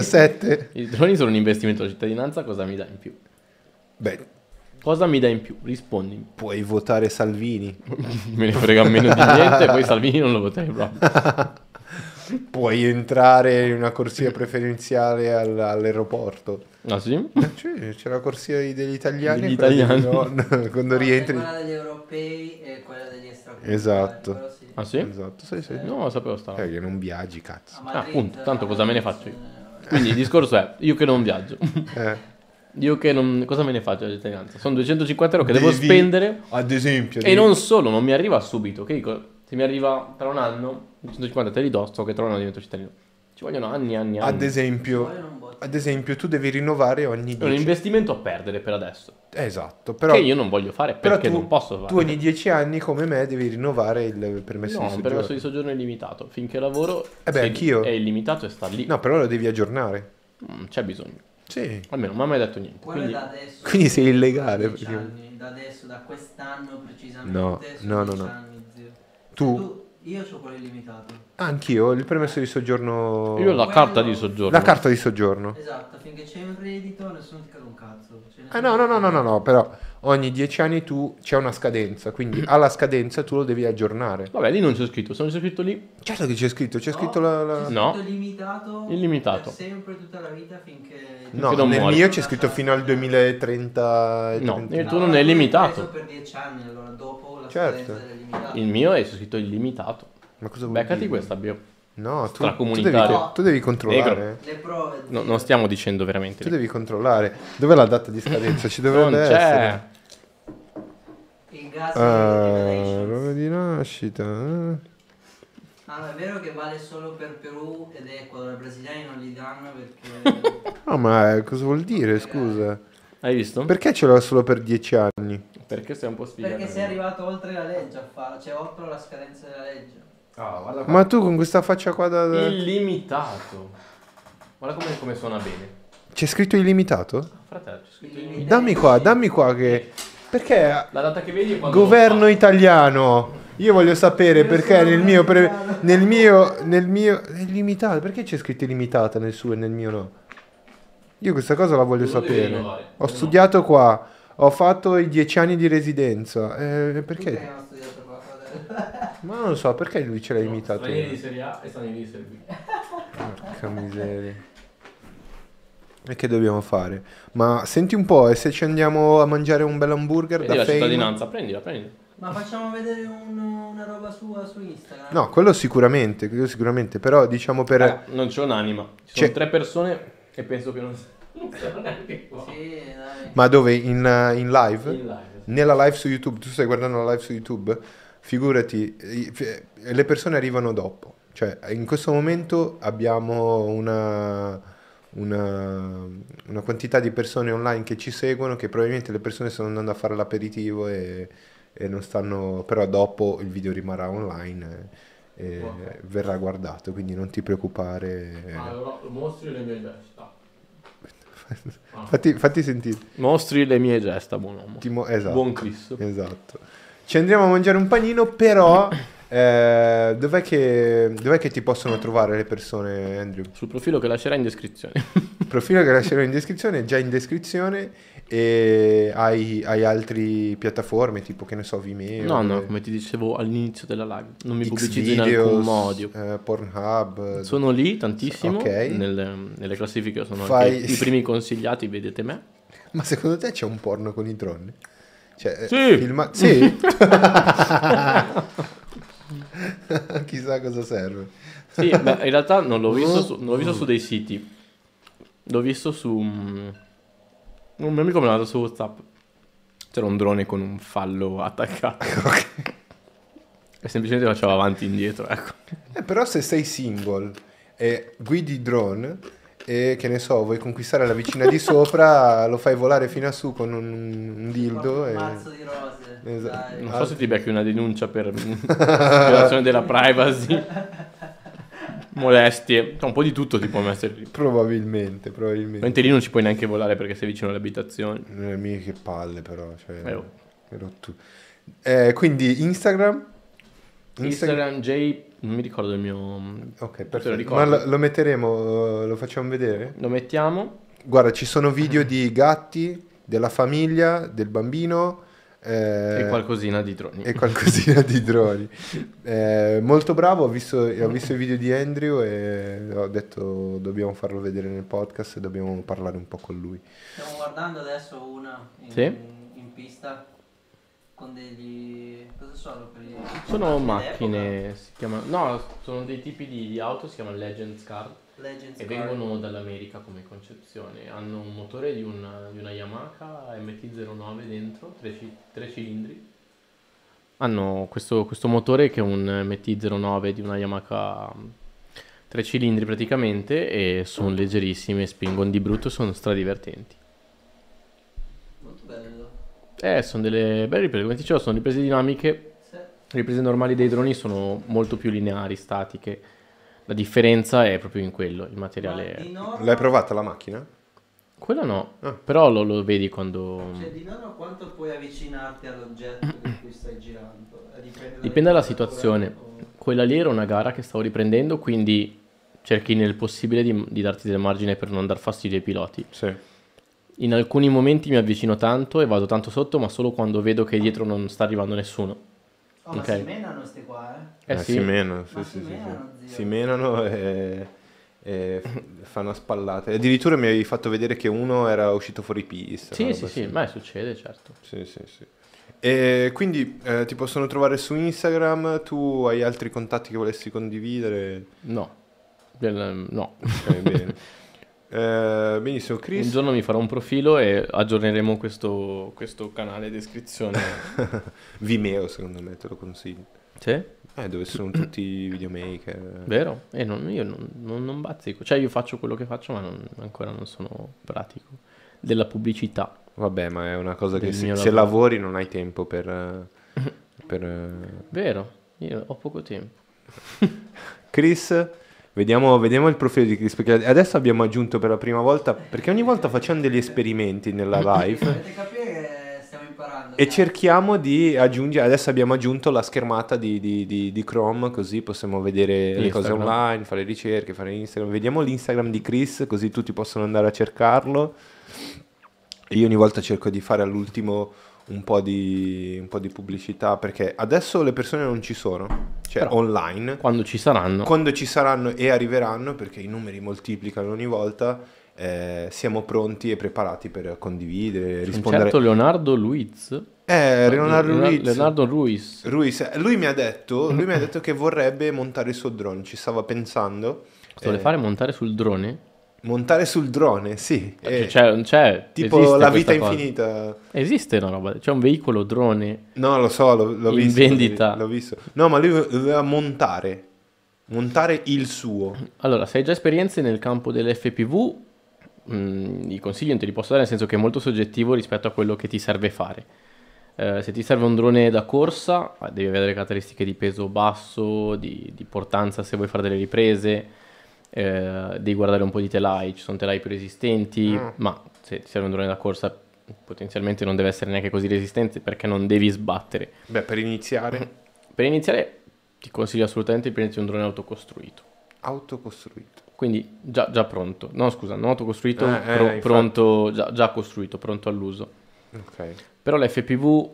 7? I droni sono un investimento alla cittadinanza, cosa mi dà in più? Beh, Cosa mi dà in più? Rispondimi. puoi votare Salvini. Me ne frega meno di niente, poi Salvini non lo voterei proprio. Puoi entrare in una corsia preferenziale al- all'aeroporto. Ah sì? Eh, C'è, c'è la corsia degli italiani. Degli e italiani. non- quando rientri. Quella degli europei e quella degli extracomunitari. Esatto. quello sì. Ah sì? Esatto, sì, sì. No, sapevo sta roba. Eh, che non viaggi, cazzo. Madrid, appunto, tanto cosa me ne faccio io? eh, Quindi il discorso è, io che non viaggio, Eh. io che non... cosa me ne faccio della cittadinanza? Sono 250 euro che devo Devi- spendere Ad esempio. e devi- non solo, non mi arriva subito. Che dico, se mi arriva tra un anno, 250 te li do, so che tra un anno divento cittadino. Ci vogliono anni, anni, anni. Ad esempio. Ad esempio, tu devi rinnovare ogni È un 10 investimento a perdere per adesso. Esatto, però, che io non voglio fare perché tu, non posso fare. tu ogni 10 anni come me devi rinnovare il permesso No, di un permesso di soggiorno. soggiorno è illimitato. Finché lavoro Eh beh, anch'io. è illimitato e sta lì. No, però lo devi aggiornare. Non c'è bisogno. Sì. Almeno non mi ha mai detto niente. Quello Quindi... adesso. Quindi sei illegale, perché- anni, da adesso, da quest'anno precisamente. No, no, no, no. anni, zio. Tu? Io ho quello illimitato. Anch'io il permesso di soggiorno. Io ho la Quello- carta di soggiorno. La carta di soggiorno. Esatto, finché c'è un reddito nessuno ti cade un cazzo. Ah no, no, no, no, no, no, però ogni 10 anni tu c'è una scadenza, quindi alla scadenza tu lo devi aggiornare. Vabbè, lì non c'è scritto. Se non c'è scritto lì, Certo che c'è scritto, c'è No, scritto la... la- c'è No. scritto illimitato. Sempre, tutta la vita finché... No, non nel mio c'è scritto fino al 2030. No, e il tuo non è limitato. Per 10 anni, allora dopo Certo. il mio è scritto illimitato. Ma cosa vuol Beccati dire? questa, Bio. No, tu, tu, devi, tu devi controllare. Le prove... No, non stiamo dicendo veramente. Tu devi controllare. Dov'è la data di scadenza? Ci dovrebbe non essere. c'è. Il gas Ah, roba di nascita. eh. Ah, no, è vero che vale solo per Perù ed Ecuador, i brasiliani non li danno perché... No, ma eh, cosa vuol dire, scusa? Hai visto? Perché ce l'ho solo per 10 anni? Perché sei un po' sfigato. perché sei arrivato oltre la legge a farlo, cioè oltre la scadenza della legge. Ah, qua. Ma tu con questa faccia qua da... Illimitato. Guarda come, come suona bene. C'è scritto illimitato? Fratello, c'è scritto Illimitato. illimitato. Dammi qua, dammi qua che... Perché La data che vedi è quando governo italiano? Io voglio sapere Io perché nel mio, pre- nel mio, nel mio, illimitato. Perché c'è scritto illimitata nel suo e nel mio no? Io questa cosa la voglio sapere. Ho No. studiato qua, ho fatto i dieci anni di residenza. Eh, perché? non fratello? Ma non lo so, perché lui ce l'ha No, imitato? Stranieri di Serie A e stranieri di Serie B. Porca miseria. E che dobbiamo fare? Ma senti un po', e se ci andiamo a mangiare un bel hamburger Prendi da la Fame? cittadinanza, prendila, prendila. Ma facciamo vedere un- una roba sua su Instagram? No, quello sicuramente, quello sicuramente, però diciamo per... Raga, non c'è un'anima. Ci sono C'è- tre persone e penso che non Sì. Ma dove? In, eh, in live? In live. Nella live su YouTube, tu stai guardando la live su YouTube, figurati, f- le persone arrivano dopo. Cioè, in questo momento abbiamo una, una, una quantità di persone online che ci seguono, che probabilmente le persone stanno andando a fare l'aperitivo e, e non stanno... però dopo il video rimarrà online e, e verrà guardato, quindi non ti preoccupare. Allora, mostri le mie gesta. Fatti, fatti sentire. Mostri le mie gesta, buon uomo. Ti mo- esatto. Buon Cristo. Esatto. Ci andremo a mangiare un panino, però eh, dov'è, che, dov'è che ti possono trovare le persone, Andrew? Sul profilo che lascerai in descrizione. Il profilo che lascerò in descrizione è già in descrizione e hai, hai altre piattaforme tipo che ne so Vimeo, no, no, eh, come ti dicevo all'inizio della live, non mi pubblicizzo in alcun modo. eh, Pornhub. Sono lì tantissimo, Ok. nelle, nelle classifiche sono Fai- i primi consigliati, vedete me. Ma secondo te c'è un porno con i droni? Cioè, eh, Sì. filma- sì? Chissà cosa serve. Sì, beh, in realtà non l'ho visto, su, non l'ho visto su dei siti, l'ho visto su... Un mio amico me l'ha dato su WhatsApp. C'era un drone con un fallo attaccato. E semplicemente faceva avanti e indietro, ecco. Eh, però se sei single e guidi drone e che ne so, vuoi conquistare la vicina di sopra, lo fai volare fino a su con un, un dildo Un e... mazzo di rose. Esatto. Non so se ti becchi una denuncia per violazione della privacy, molestie, cioè, un po' di tutto ti può mettere lì. Probabilmente, probabilmente. Mentre lì non ci puoi neanche volare perché sei vicino alle abitazioni. Eh, mica che palle però, cioè... Eh, oh. che rottu- Eh, quindi Instagram? Instagram J, non mi ricordo il mio... Ok, perfetto. Ma lo, lo metteremo, eh, lo facciamo vedere? Lo mettiamo. Guarda, ci sono video di gatti, della famiglia, del bambino eh, e qualcosina di droni. e qualcosina di droni. Eh, molto bravo, ho visto, ho visto i video di Andrew e ho detto dobbiamo farlo vedere nel podcast e dobbiamo parlare un po' con lui. Stiamo guardando adesso una in, Sì. in pista con degli... cosa sono? Per i- Sono macchine si chiamano... No, sono dei tipi di, di auto, si chiamano Legends Car d'epoca? Legends e vengono dall'America come concezione. Hanno un motore di una, di una Yamaha MT-09 dentro, tre, tre cilindri. Hanno questo, questo motore che è un MT-09 di una Yamaha mm, tre cilindri praticamente e sono leggerissime, spingono di brutto, sono stradivertenti. Molto bello. Eh, sono delle belle riprese, come dicevo, sono riprese dinamiche Sì. Le riprese normali dei droni sono molto più lineari, statiche. La differenza è proprio in quello, il Ma materiale. di norma, L'hai provata la macchina? Quella no, Ah. però lo, lo vedi quando... Cioè, di norma quanto puoi avvicinarti all'oggetto con cui stai girando? Eh, Dipende, Dipende dalla situazione. o- Quella lì era una gara che stavo riprendendo, quindi cerchi nel possibile di, di darti del margine per non dar fastidio ai piloti. Sì. In alcuni momenti mi avvicino tanto e vado tanto sotto, ma solo quando vedo che dietro non sta arrivando nessuno. Oh, ma si menano ste qua, eh? Eh, Eh, sì. Si menano, sì, Ma sì, si menano. Si menano e, e fanno a spallate. Addirittura mi avevi fatto vedere che uno era uscito fuori pista. Sì, sì, sì, ma succede, certo. Sì, sì, sì. E quindi eh, ti possono trovare su Instagram, tu hai altri contatti che volessi condividere? No, Del- no. Ok, bene. Eh, benissimo, Un Chris. giorno mi farò un profilo e aggiorneremo questo, questo canale descrizione. Vimeo, secondo me, te lo consiglio. sì? Eh, dove sono tutti i videomaker. Vero? E non- io non, non- non bazzico. Cioè io faccio quello che faccio ma ancora non sono pratico. Della pubblicità. Vabbè, ma è una cosa che se, se lavori non hai tempo per... eh, per eh. Vero? Io ho poco tempo. Chris, vediamo, vediamo il profilo di Chris, perché adesso abbiamo aggiunto per la prima volta, perché ogni volta facciamo degli esperimenti nella live. Dovete capire che stiamo imparando. E dai. cerchiamo di aggiungere, adesso abbiamo aggiunto la schermata di, di- di- di Chrome, così possiamo vedere le cose Instagram. online, fare ricerche, fare Instagram. Vediamo l'Instagram di Chris, così tutti possono andare a cercarlo. E io ogni volta cerco di fare all'ultimo un po' di, un po' di pubblicità, perché adesso le persone non ci sono, cioè Però- online. Quando ci saranno. Quando ci saranno e arriveranno, perché i numeri moltiplicano ogni volta, eh, siamo pronti e preparati per condividere, un rispondere. certo Leonardo Luiz. Eh, Leonardo Leonardo Ruiz. Leonardo Ruiz. Ruiz, eh, lui mi ha detto, lui mi ha detto che vorrebbe montare il suo drone, ci stava pensando. Cosa vuole Eh, fare? Montare sul drone? Montare sul drone, sì. eh, Cioè, non c'è. tipo esiste la vita infinita. Esiste una roba. C'è un veicolo drone. No, lo so, l'ho, l'ho In visto. vendita. L'ho visto. No, ma lui voleva montare. Montare il suo. Allora, se hai già esperienze nel campo dell'FPV, mh, i consigli non te li posso dare, nel senso che è molto soggettivo rispetto a quello che ti serve fare. Eh, se ti serve un drone da corsa, eh, devi avere delle caratteristiche di peso basso, di, di portanza se vuoi fare delle riprese, eh, devi guardare un po' di telai, ci sono telai più resistenti, Mm. ma se ti serve un drone da corsa potenzialmente non deve essere neanche così resistente perché non devi sbattere. Beh, per iniziare, Per iniziare ti consiglio assolutamente di prenderti un drone autocostruito. autocostruito. Quindi già, già pronto, no scusa, non autocostruito, Eh, eh, pro- infatti. pronto, già, già costruito, pronto all'uso. Ok. Però l'FPV,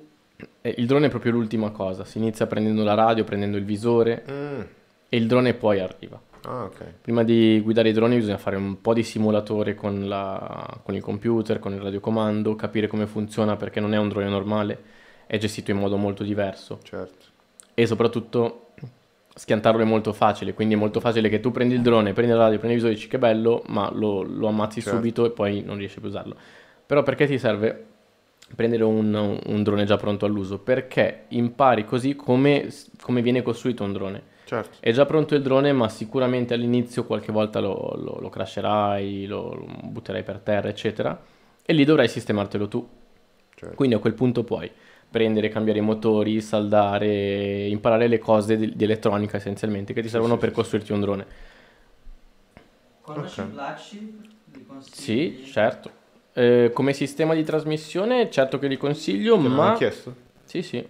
eh, il drone è proprio l'ultima cosa, si inizia prendendo la radio, prendendo il visore Mm. e il drone poi arriva. Ah, ok. Prima di guidare i droni bisogna fare un po' di simulatore con, la- con il computer, con il radiocomando, capire come funziona perché non è un drone normale, è gestito in modo molto diverso. Certo. e soprattutto schiantarlo è molto facile, quindi è molto facile che tu prendi il drone, prendi la radio, prendi il visore, dici che bello, ma lo, lo ammazzi Certo. subito e poi non riesci più a usarlo. Però perché ti serve prendere un, un drone già pronto all'uso? Perché impari così come, come viene costruito un drone. Certo. È già pronto il drone, ma sicuramente all'inizio qualche volta lo, lo, lo crasherai, lo, lo butterai per terra, eccetera, e lì dovrai sistemartelo tu. certo. Quindi a quel punto puoi prendere, cambiare i motori, saldare, imparare le cose di, di elettronica essenzialmente che ti Sì, servono sì, per sì, costruirti un drone. Conosci Ok. Black Sheep? Li consigli? Sì, certo. Eh, come sistema di trasmissione, certo che li consiglio, Te ma chiesto? sì, sì,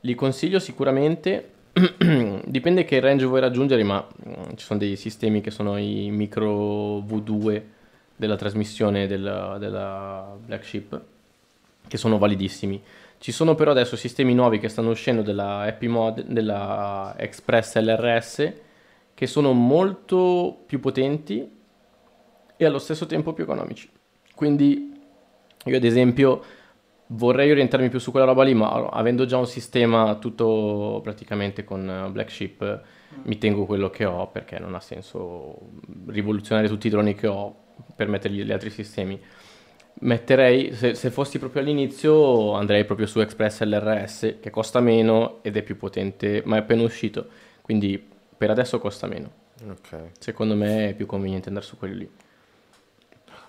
li consiglio sicuramente. Dipende che range vuoi raggiungere, ma mm, ci sono dei sistemi che sono i micro V2 della trasmissione della, della Black Sheep, che sono validissimi. Ci sono però adesso sistemi nuovi che stanno uscendo della Happy Mod, della Express LRS, che sono molto più potenti e allo stesso tempo più economici. Quindi io ad esempio vorrei orientarmi più su quella roba lì, ma avendo già un sistema tutto praticamente con eh, Black Sheep, mi tengo quello che ho perché non ha senso rivoluzionare tutti i droni che ho per mettergli gli altri sistemi. Metterei, se, se fossi proprio all'inizio, andrei proprio su Express LRS che costa meno ed è più potente, ma è appena uscito, quindi per adesso costa meno. Ok. Secondo me è più conveniente andare su quello lì.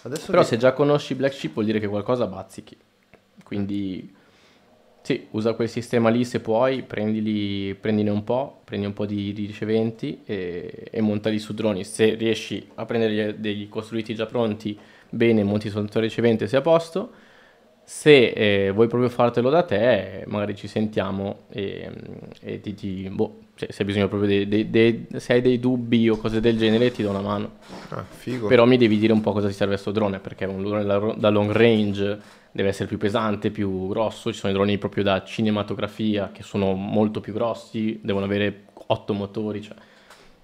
Adesso Però che- se già conosci Black Sheep vuol dire che qualcosa bazzichi. Quindi sì, usa quel sistema lì se puoi, prendili, prendine un po', prendi un po' di, di riceventi e, e montali su droni. Se riesci a prendere degli costruiti già pronti, bene, monti sul tuo ricevente, sei a posto. Se eh, vuoi proprio fartelo da te, magari ci sentiamo e, e ti, ti- boh, se, se hai bisogno proprio dei, dei- se hai dei dubbi o cose del genere, ti do una mano. Ah, figo. Però mi devi dire un po' cosa ti serve questo drone, perché un drone da, da long range deve essere più pesante, più grosso, ci sono i droni proprio da cinematografia che sono molto più grossi, devono avere otto motori, cioè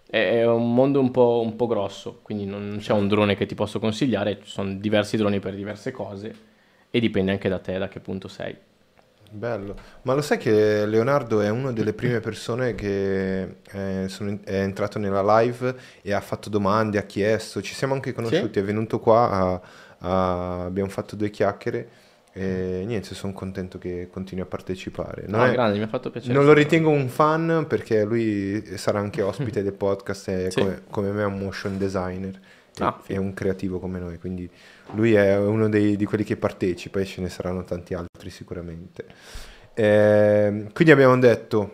è è un mondo un po', un po' grosso, quindi non c'è un drone che ti posso consigliare, ci sono diversi droni per diverse cose e dipende anche da te, da che punto sei. Bello. Ma lo sai che Leonardo è una delle prime persone che eh, sono è entrato nella live e ha fatto domande, ha chiesto. Ci siamo anche conosciuti, è venuto qua, a- a- abbiamo fatto due chiacchiere e niente, sono contento che continui a partecipare. Non, No, è- grande, mi ha fatto piacere. non lo ritengo un fan perché lui sarà anche ospite del podcast, è Sì. come, come me è un motion designer. Ah, è un creativo come noi, quindi lui è uno dei- di quelli che partecipa e ce ne saranno tanti altri sicuramente. Ehm, quindi abbiamo detto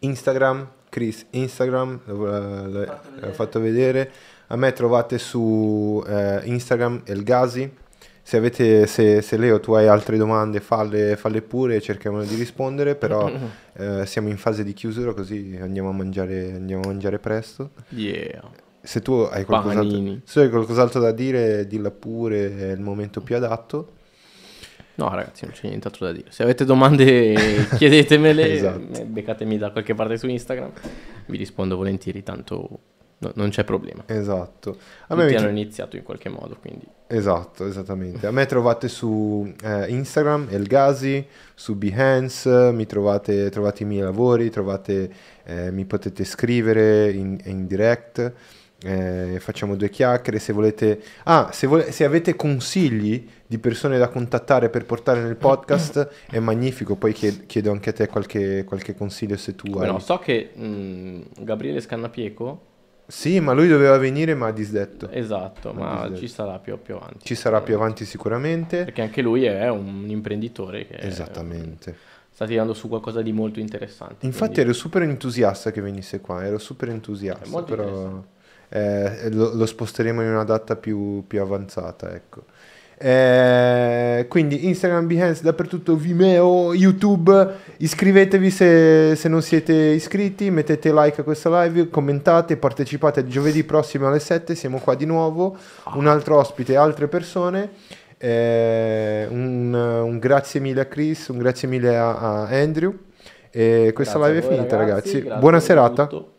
Instagram, Chris, Instagram, l'ho, l'ho- Fatto fatto vedere. A me trovate su eh, Instagram Elgasi. Se, avete, se, se Leo tu hai altre domande falle, falle pure, cerchiamo di rispondere, però eh, siamo in fase di chiusura così andiamo a mangiare, andiamo a mangiare presto. Yeah. Se tu hai qualcos'altro, se hai qualcos'altro da dire, dilla pure, è il momento più adatto. No, ragazzi, non c'è nient'altro da dire. Se avete domande, chiedetemele, Esatto. eh, beccatemi da qualche parte su Instagram, vi rispondo volentieri, tanto no- non c'è problema. Esatto. A me Tutti hanno iniziato in qualche modo, quindi Esatto, esattamente. A me trovate su eh, Instagram, Elgasi, su Behance, mi trovate, trovate i miei lavori, trovate, eh, mi potete scrivere in, in direct, eh, facciamo due chiacchiere, se volete... Ah, se, vole- se avete consigli di persone da contattare per portare nel podcast, è magnifico, poi chied- chiedo anche a te qualche, qualche consiglio se tu Come hai... no, so che mh, Gabriele Scannapieco, Sì, ma lui doveva venire ma ha disdetto. esatto, Ma ma disdetto. ci sarà più, più avanti. Ci sarà più avanti sicuramente. Perché anche lui è un imprenditore che Esattamente. sta tirando su qualcosa di molto interessante. Infatti quindi- ero super entusiasta che venisse qua, ero super È entusiasta, molto però eh, lo, lo sposteremo in una data più, più avanzata, ecco. Eh, quindi Instagram, Behance, dappertutto, Vimeo, YouTube, iscrivetevi se, se non siete iscritti, mettete like a questa live, commentate, partecipate giovedì prossimo alle 7, siamo qua di nuovo, un altro ospite, altre persone. Eh, un, un grazie mille a Chris, un grazie mille a, a Andrew. E questa Grazie live è finita, ragazzi. grazie Buona serata. tutto.